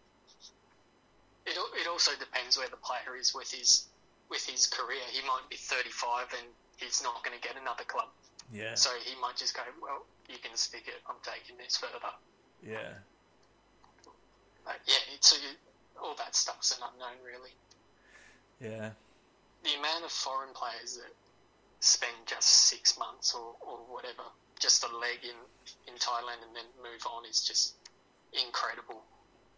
It, it also depends where the player is with his with his career. He might be 35 and he's not going to get another club, Yeah, so he might just go, "Well, you can stick it. I'm taking this further." yeah, Like, yeah, it's so you, all that stuff's an unknown, really. yeah. the amount of foreign players that spend just six months or, or whatever, just a leg in, in Thailand and then move on is just incredible.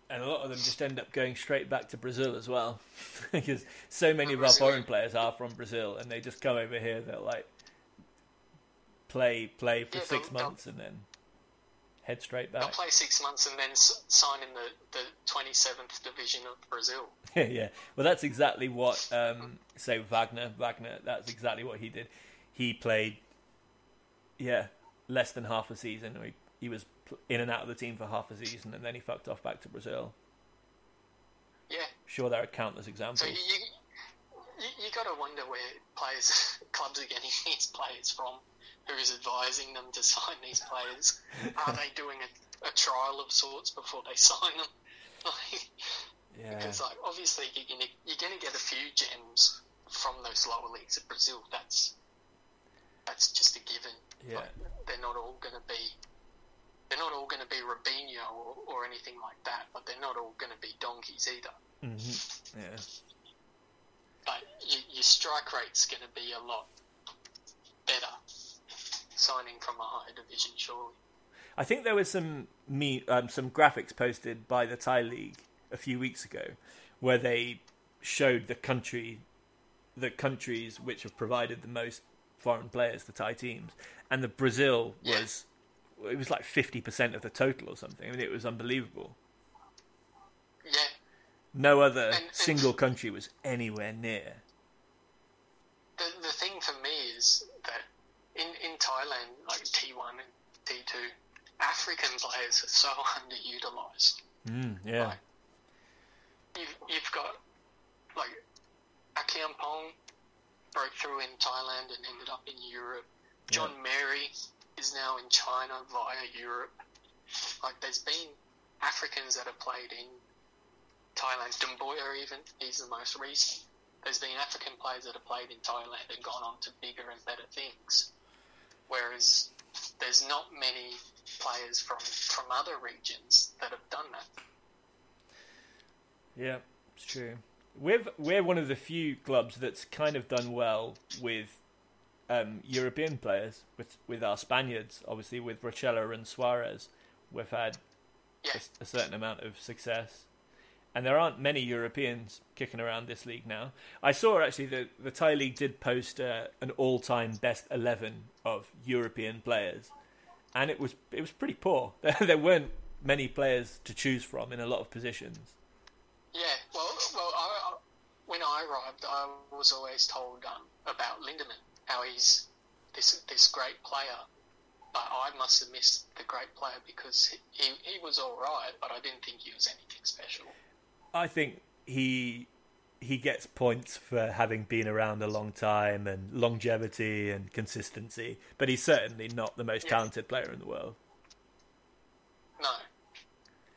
And a lot of them just end up going straight back to Brazil as well, because so many of our foreign players are from Brazil, and they just come over here. They'll like play play for Yeah, six months and then head straight back. I'll play six months and then s- sign in the, the 27th division of Brazil. yeah, yeah. well, that's exactly what um, say Wagner. Wagner, that's exactly what he did. He played, yeah, less than half a season. He, he was in and out of the team for half a season, and then he fucked off back to Brazil. Yeah, Sure, there are countless examples. so you, you, you got to wonder where players, clubs are getting these players from. Who's advising them to sign these players? Are they doing a, a trial of sorts before they sign them? Like, yeah, Because like obviously you're gonna you're gonna get a few gems from those lower leagues of Brazil. That's that's just a given. Yeah. Like, they're not all gonna be they're not all gonna be Robinho or, or anything like that, but they're not all gonna be donkeys either. hmm yeah. But you, your strike rate's gonna be a lot better signing from a higher division, surely. I think there was some me um, some graphics posted by the Thai league a few weeks ago where they showed the country the countries which have provided the most foreign players to Thai teams and the Brazil Yeah. was it was like 50% of the total or something I mean it was unbelievable Yeah, no other And- and- single country was anywhere near the the thing for me is that in in Thailand, like T one and T two, African players are so underutilized. mm, yeah Right. you've, you've got like Akiampong broke through in Thailand and ended up in Europe. John Yeah. Mary is now in China via Europe. Like there's been Africans that have played in Thailand. Doumbouya even, he's the most recent. There's been African players that have played in Thailand and gone on to bigger and better things. Whereas there's not many players from, from other regions that have done that. Yeah, it's true. We're we're one of the few clubs that's kind of done well with um, European players, with with our Spaniards, obviously with Rochela and Suarez. We've had Yeah. a, a certain amount of success, and there aren't many Europeans kicking around this league now. I saw actually that the Thai league did post uh, an all-time best eleven of European players, and it was it was pretty poor. there weren't many players to choose from in a lot of positions. Yeah, well, well, I, I, when I arrived, I was always told um, about Lindemann, how he's this this great player, but I must have missed the great player because he, he, he was all right, but I didn't think he was anything special. I think he he gets points for having been around a long time and longevity and consistency, but he's certainly not the most Yeah. talented player in the world. No,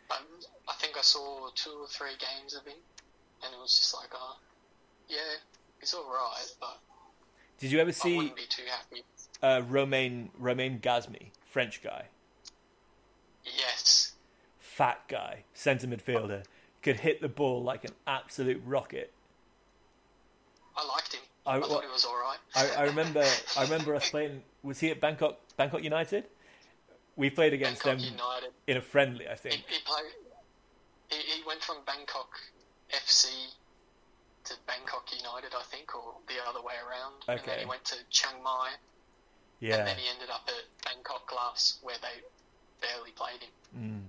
but I think I saw two or three games of him, and it was just like, oh, yeah, he's all right, but Did you ever see wouldn't be too happy. uh, Romain Romain Gasmi, French guy, Yes, fat guy, centre midfielder, could hit the ball like an absolute rocket. I liked him. I- I, thought he was all right. I, I remember I remember us playing. Was he at Bangkok Bangkok United? We played against Bangkok them United. in a friendly, I think. he played. He, he went from Bangkok FC to Bangkok United, I think, or the other way around. Okay. And then he went to Chiang Mai, Yeah. and then he ended up at Bangkok Glass, where they barely played him. Hmm.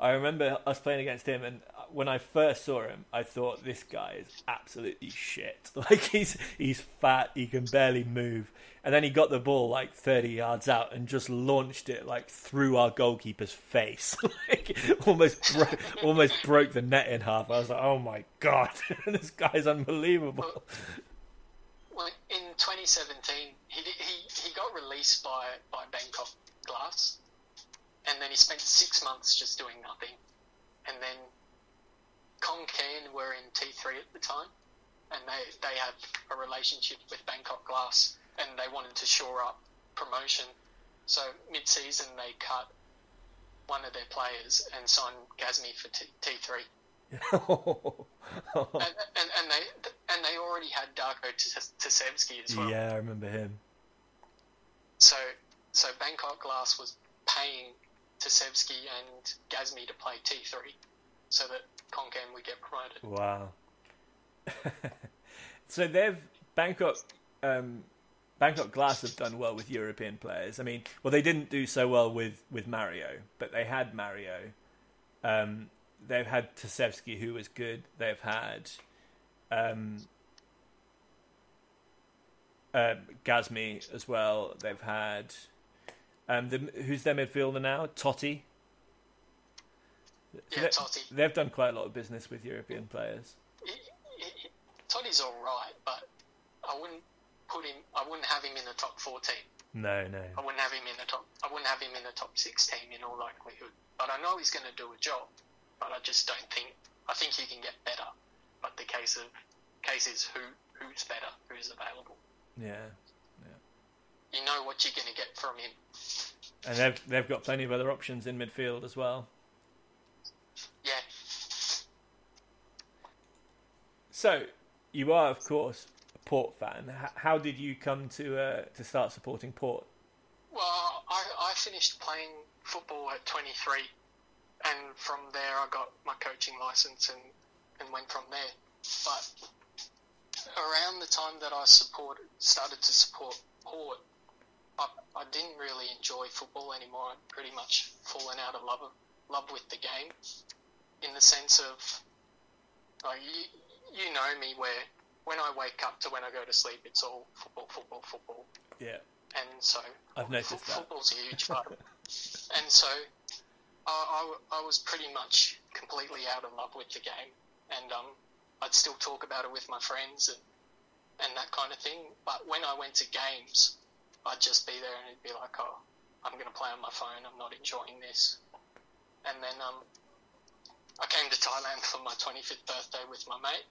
I remember us playing against him, and when I first saw him, I thought this guy is absolutely shit. Like he's he's fat, he can barely move, and then he got the ball like thirty yards out and just launched it like through our goalkeeper's face, like almost bro- almost broke the net in half. I was like, oh my god, this guy's unbelievable. Well, in 2017, he, he he got released by by Bangkok Glass, and then he spent six months just doing nothing, and then Khon Kaen were in T3 at the time, and they they have a relationship with Bangkok Glass, and they wanted to shore up promotion. So mid-season, they cut one of their players and signed Gasmi for T- T3 and, and, and they and they already had Darko Tis- as well. yeah, I remember him. So so Bangkok Glass was paying Tasevski and Gasmi to play T three, so that Khon Kaen would get promoted. Wow. so they've Bangkok um, Bangkok Glass have done well with European players. I mean, well, they didn't do so well with, with Mario, but they had Mario. Um, they've had Tasevski, who was good. They've had um, uh, Gasmi as well. They've had um, the, who's their midfielder now? Totti. So Yeah, Totti. They've done quite a lot of business with European players. He, he, he- all right, but I wouldn't put him. I wouldn't have him in the top fourteen. No, no. I wouldn't have him in the top. I wouldn't have him in the top six team in all likelihood. But I know he's going to do a job. But I just don't think. I think he can get better. But the case of case is who who's better, who's available. Yeah, You know what you're going to get from him. and they've they've got plenty of other options in midfield as well. Yeah, So you are, of course, a Port fan. How did you come to uh, to start supporting Port? Well, I, I finished playing football at 23, and from there I got my coaching license and, and went from there. But around the time that I supported, started to support Port, I, I didn't really enjoy football anymore. I'd pretty much fallen out of love, love with the game, in the sense of, like, you, you know me, where when I wake up to when I go to sleep, it's all football, football, football Yeah, and so I've noticed that. football's a huge part. of it. and so I, I, I was pretty much completely out of love with the game, and um, I'd still talk about it with my friends and and that kind of thing. But when I went to games, I'd just be there and it'd be like, oh, I'm going to play on my phone. I'm not enjoying this. And then um, I came to Thailand for my 25th birthday with my mate,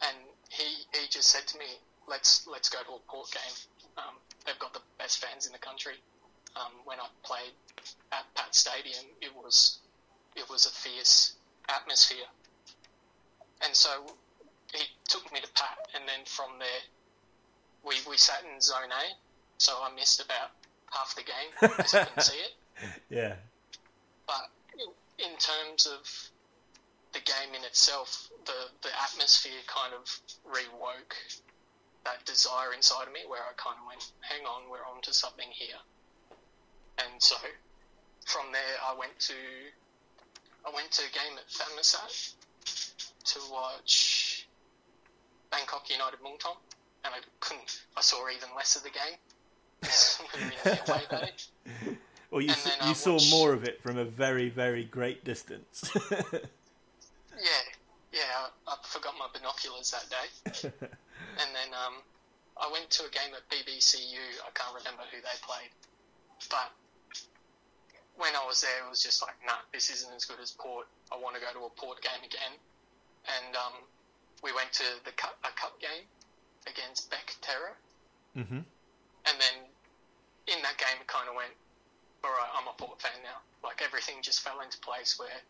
and he he just said to me, let's let's go to a port game. Um, they've got the best fans in the country. Um, when I played at PAT Stadium, it was it was a fierce atmosphere, and so he took me to PAT, and then from there we we sat in Zone A, so I missed about half the game because I couldn't see it. Yeah. But in, in terms of the game in itself, the the atmosphere kind of rewoke that desire inside of me where I kind of went, hang on, we're on to something here. And so from there, I went to I went to a game at Thammasat to watch Bangkok United Muangthong, and I couldn't. I saw even less of the game. Well, you, s- you saw watched, more of it from a very, very great distance. yeah, yeah. I, I forgot my binoculars that day. and then um, I went to a game at BBCU. I can't remember who they played, but when I was there, it was just like, nah, this isn't as good as Port. I want to go to a Port game again, and um, we went to the cup, a cup game against BEC Tero, mm-hmm. and then in that game, it kind of went, all right, I'm a Port fan now. Like everything just fell into place where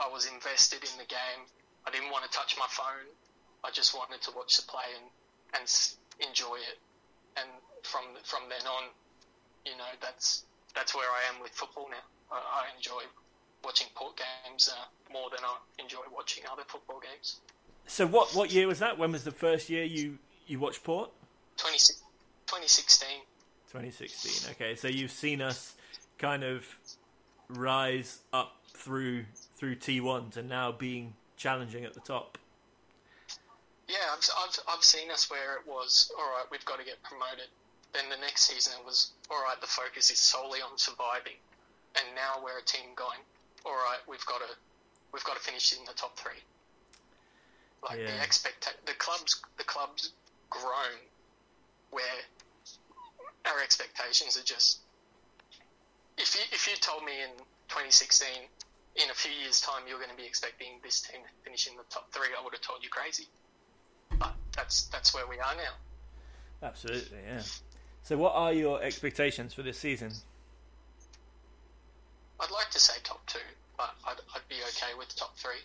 I was invested in the game. I didn't want to touch my phone. I just wanted to watch the play and and enjoy it. And from from then on, you know, that's that's where I am with football now. I, I enjoy watching Port games uh, more than I enjoy watching other football games. So what what year was that? When was the first year you you watched Port? 2016. 2016. Okay, so you've seen us kind of rise up through through T1 to now being challenging at the top. Yeah, I've, I've, I've seen us where it was, all right, we've got to get promoted. Then the next season it was, all right, the focus is solely on surviving. And now we're a team going, all right, we've got to, we've got to finish in the top three. Like yeah. the expect, the club's, the club's grown where our expectations are just. If you if you told me in 2016, in a few years' time, you're going to be expecting this team to finish in the top three, I would have told you crazy but that's that's where we are now. Absolutely, yeah. So, what are your expectations for this season? I'd like to say top two, but I'd, I'd be okay with top three.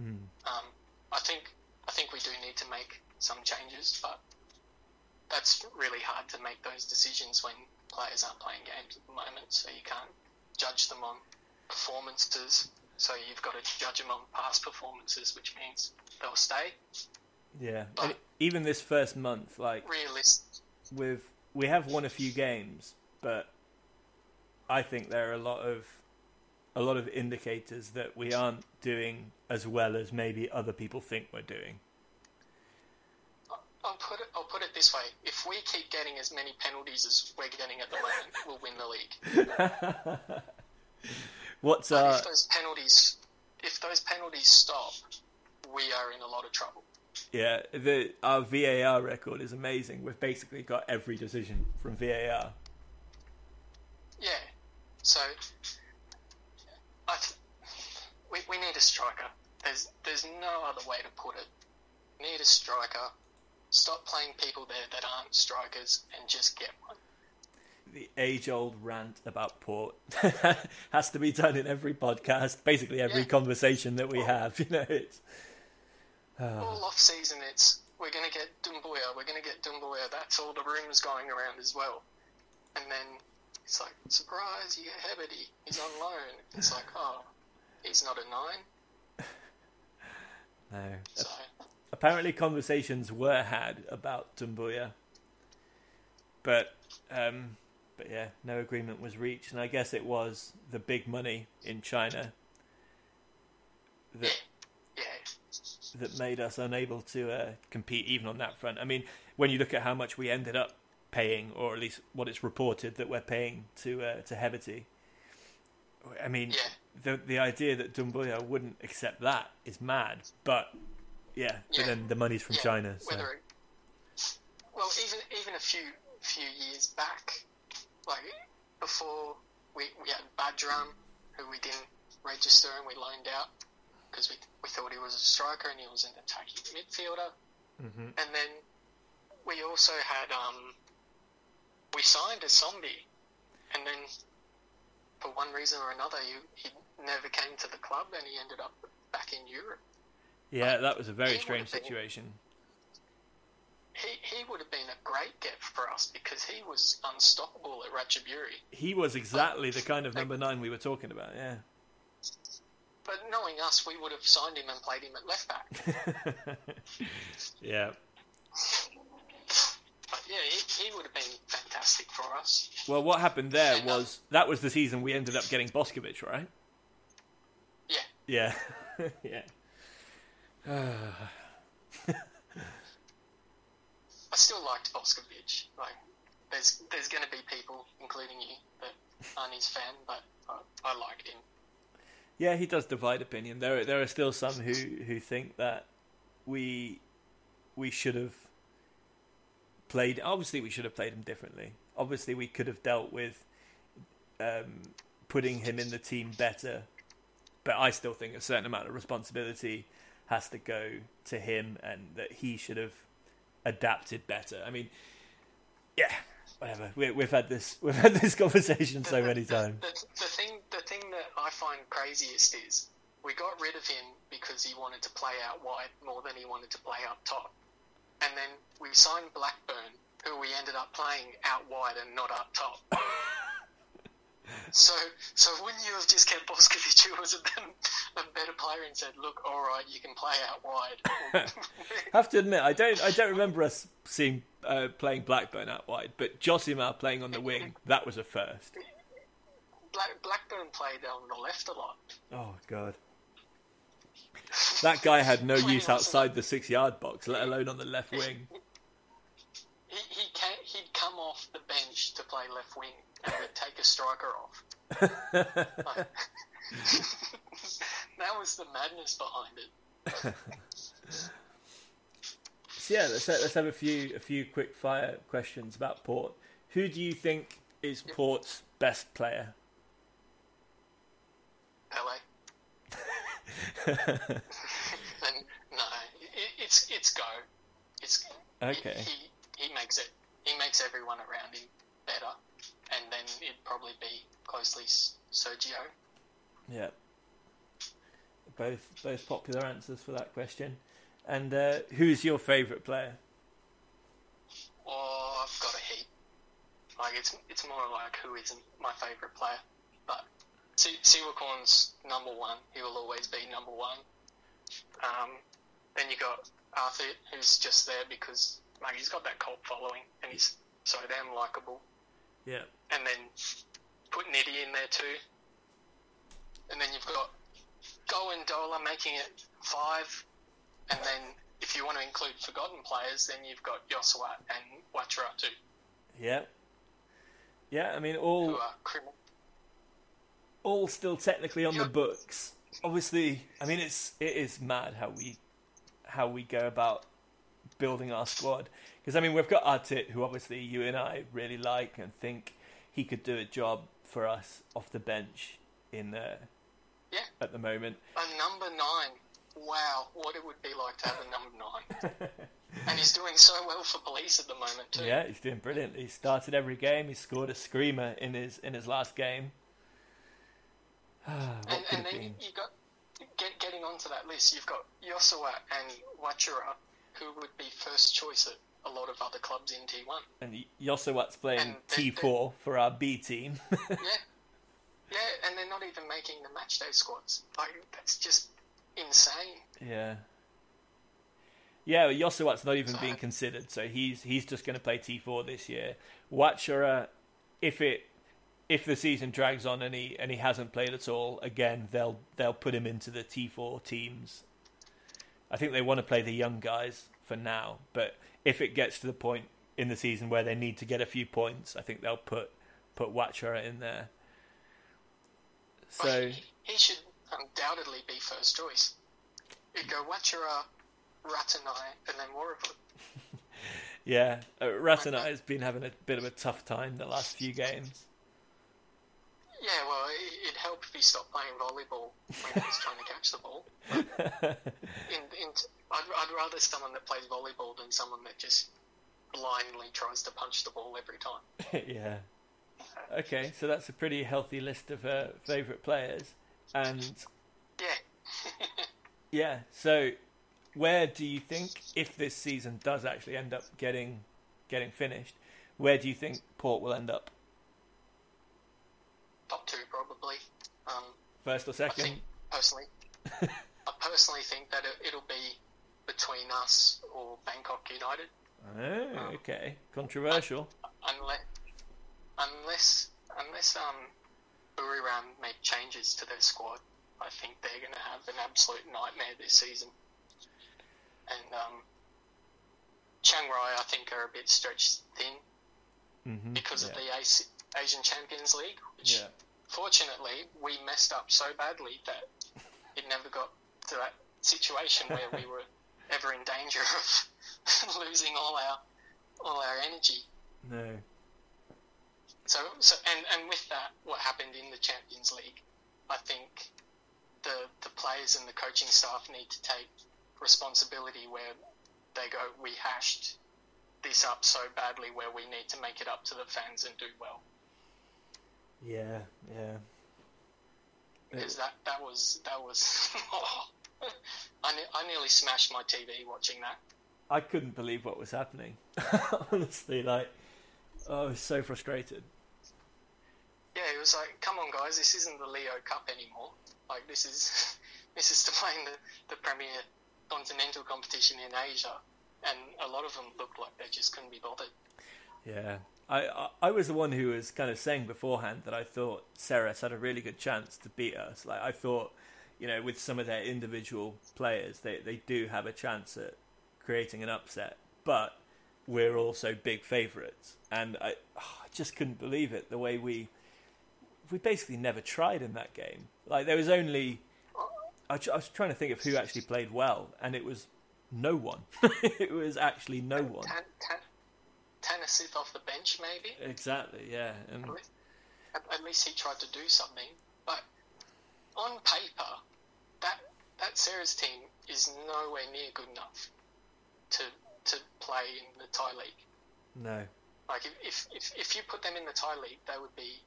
Mm. Um, I think I think we do need to make some changes, but that's really hard to make those decisions when players aren't playing games at the moment. So you can't judge them on performances. So you've got to judge them on past performances, which means they'll stay yeah, and even this first month, like realist, with we have won a few games, but I think there are a lot of a lot of indicators that we aren't doing as well as maybe other people think we're doing. I'll put it. I'll put it this way: if we keep getting as many penalties as we're getting at the moment, we'll win the league. What's uh... if those penalties, if those penalties stop, we are in a lot of trouble. Yeah, the our VAR record is amazing. We've basically got every decision from VAR. Yeah, so I th- we we need a striker. There's there's no other way to put it. We need a striker. Stop playing people there that aren't strikers and just get one. The age-old rant about Port has to be done in every podcast, basically every yeah. conversation that we have. You know, it's Oh. All off season, it's we're going to get Doumbouya, we're going to get Doumbouya. That's all the rumours going around as well. And then it's like, surprise, you get Heberty. He's on loan. It's like, oh, he's not a nine. No. So. Apparently, conversations were had about Doumbouya, but um, but yeah, no agreement was reached, and I guess it was the big money in China that that made us unable to uh, compete even on that front. I mean, when you look at how much we ended up paying, or at least what it's reported that we're paying to uh, to Heberty, I mean, the the idea that Doumbouya wouldn't accept that is mad. But Yeah, but Yeah. then the money's from Yeah, China. So. Whether it, well, even even a few few years back, like before we we had Badram, who we didn't register and we loaned out because we we thought he was a striker and he was an attacking midfielder. Mhm. And then we also had um we signed a zombie, and then for one reason or another, he he never came to the club and he ended up back in Europe. Yeah, that was a very strange been- situation. He, he would have been a great get for us because he was unstoppable at Ratchaburi. He was exactly the kind of number nine we were talking about. Yeah. But knowing us, we would have signed him and played him at left back. yeah. But yeah, he, he would have been fantastic for us. Well, what happened there And, was that was the season we ended up getting Boskovic, right? Yeah, Yeah. yeah. I still liked Boskovic. Like, there's there's going to be people, including you, that aren't his fan, but I, I liked him. Yeah, he does divide opinion. There, there are still some who, who think that we we should have played. Obviously, we should have played him differently. Obviously, we could have dealt with um, putting him in the team better. But I still think a certain amount of responsibility has to go to him, and that he should have adapted better. I mean, yeah, whatever. We, we've had this we've had this conversation so many times. The, the thing, the thing that I find craziest is we got rid of him because he wanted to play out wide more than he wanted to play up top, and then we signed Blackburn, who we ended up playing out wide and not up top. so, so wouldn't you have just kept Boskovic, who was a, a better player, and said, "Look, all right, you can play out wide." have to admit, I don't, I don't remember us seeing uh, playing Blackburn out wide, but Josimar playing on the wing, that was a first. Black, Blackburn played on the left a lot. Oh god, that guy had no use outside the six-yard box, let alone on the left wing. He, he can, he'd come off the bench to play left wing and take a striker off. Like, that was the madness behind it. So yeah, let's let's have a few a few quick fire questions about Port. Who do you think is Port's best player? Pele. and no, it, it's it's go. It's Okay. He, he makes it. He makes everyone around him better, and then it'd probably be closely Sergio. Yeah. Both both popular answers for that question. And uh, who's your favourite player? Oh, I've got a heap. Like it's it's more like who isn't my favourite player, but Si- Siwakorn's number one. He will always be number one. Um, then you got Arthur, who's just there because like he's got that cult following and he's so damn likable. Yeah. And then put Nitty in there too. And then you've got Goendola making it five. And then if you want to include forgotten players, then you've got Yosua and Wachara too, Yeah. Yeah, I mean who all are criminal. all still technically on the books. Obviously, I mean it's it is mad how we how we go about building our squad because I mean we've got Artit who obviously you and I really like and think he could do a job for us off the bench in uh, Yeah. at the moment. A number nine. Wow, what it would be like to have a number nine. and he's doing so well for police at the moment too. Yeah, he's doing brilliant. He started every game. He scored a screamer in his in his last game. and, and then been? you got get, getting onto that list, you've got Yosua and Wachara, who would be first choice at a lot of other clubs in T1. And Yosowat's playing and T4 for our B team. yeah, yeah, and they're not even making the matchday squads. Like that's just insane. yeah. Yeah, well, Yosowat's not even So- being considered, so he's he's just going to play T4 this year. Wachara, if it if the season drags on and he and he hasn't played at all, again they'll they'll put him into the T4 teams. I think they want to play the young guys for now, but if it gets to the point in the season where they need to get a few points, I think they'll put put Wachara in there. So he, he should undoubtedly be first choice. You go Wachara, Rattanai, and then Warrigal. Yeah, uh, Rattanai has been having a bit of a tough time the last few games. Yeah, well, it, it'd help if he stopped playing volleyball when he's trying to catch the ball. In, in, I'd, I'd rather someone that plays volleyball than someone that just blindly tries to punch the ball every time. yeah. Okay, so that's a pretty healthy list of uh, favourite players. And Yeah. yeah, so where do you think, if this season does actually end up getting getting finished, where do you think Port will end up? Top two, probably. Um, First or I second? think, personally, I personally think that it, it'll be between us or Bangkok United. Oh, okay. Controversial. unless unless unless um Buriram make changes to their squad, I think they're going to have an absolute nightmare this season. And um, Chiang Rai, I think, are a bit stretched thin hmm because yeah. of the Asi- Asian Champions League, which Yeah. fortunately we messed up so badly that it never got to that situation where we were ever in danger of losing all our all our energy. No. So, so and, and with that, what happened in the Champions League, I think the the players and the coaching staff need to take responsibility where they go, we hashed this up so badly where we need to make it up to the fans and do well. Yeah, yeah. Because that, that was that was I, ne- I nearly smashed my TV watching that. I couldn't believe what was happening. Honestly, like, oh, I was so frustrated. Yeah, it was like, come on, guys, this isn't the Leo Cup anymore. Like this is this is to play in the, the premier continental competition in Asia, and a lot of them looked like they just couldn't be bothered. Yeah, I, I was the one who was kind of saying beforehand that I thought Ceres had a really good chance to beat us. Like I thought, you know, with some of their individual players, they they do have a chance at creating an upset. But we're also big favourites, and I, oh, I just couldn't believe it the way we we basically never tried in that game. Like there was only I, I was trying to think of who actually played well, and it was no one. it was actually no one. Tanasith off the bench, maybe. Exactly, yeah. And At least, at, least he tried to do something. But on paper, that that Ceres team is nowhere near good enough to to play in the Thai league. no, Like if, if, if, if you put them in the Thai league, they would be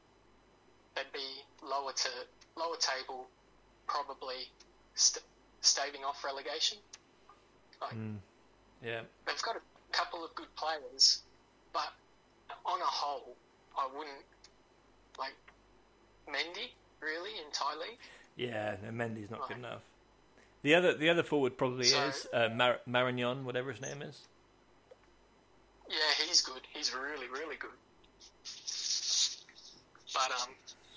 they'd be lower to lower table, probably st- staving off relegation. Like hmm. yeah, they've got a couple of good players, but on a whole, I wouldn't like Mendy really in Thai league. yeah. No, Mendy's not good enough. The other, the other forward probably So- is uh, Mar- Marañón, whatever his name is. Yeah, he's good. He's really, really good. But um,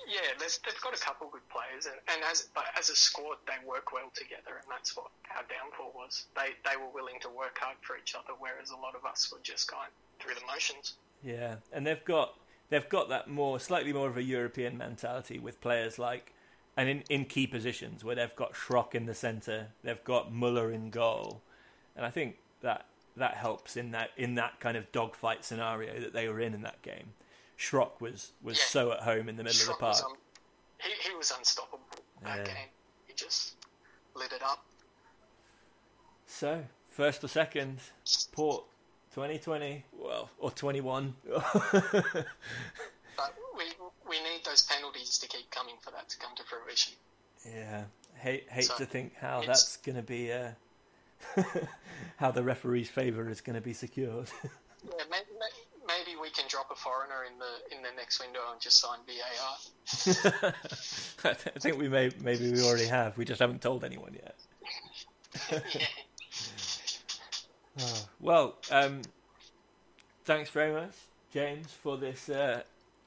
yeah, they've got a couple good players, and, and as but as a squad, they work well together, and that's what our downfall was. They they were willing to work hard for each other, whereas a lot of us were just going through the motions. Yeah, and they've got they've got that more slightly more of a European mentality with players like and in, in key positions where they've got Schrock in the centre, they've got Muller in goal, and I think that that helps in that in that kind of dogfight scenario that they were in in that game. Schrock was was Yeah. so at home in the middle of Schrock the was park. un- he, he was unstoppable that Yeah. game. He just lit it up. So first or second, Port, twenty twenty, well or twenty one. But we we need those penalties to keep coming for that to come to fruition. Yeah, hate hate So, to think how that's going to be. Uh, how the referee's favour is going to be secured. Yeah, maybe, maybe we can drop a foreigner in the in the next window and just sign VAR. I th- I think we may maybe we already have. We just haven't told anyone yet. yeah. Oh, well, um, thanks very much, James, for this uh,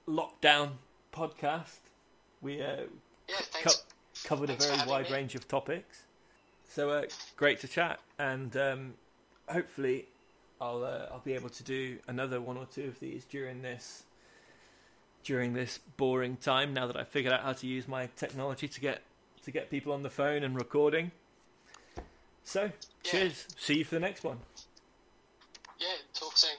lockdown podcast. We uh, Yeah, co- covered a Thanks for very wide me. range of topics. So uh, great to chat, and um, hopefully, I'll uh, I'll be able to do another one or two of these during this during this boring time. Now that I've figured out how to use my technology to get to get people on the phone and recording. So, yeah. cheers. See you for the next one. Yeah, talk soon.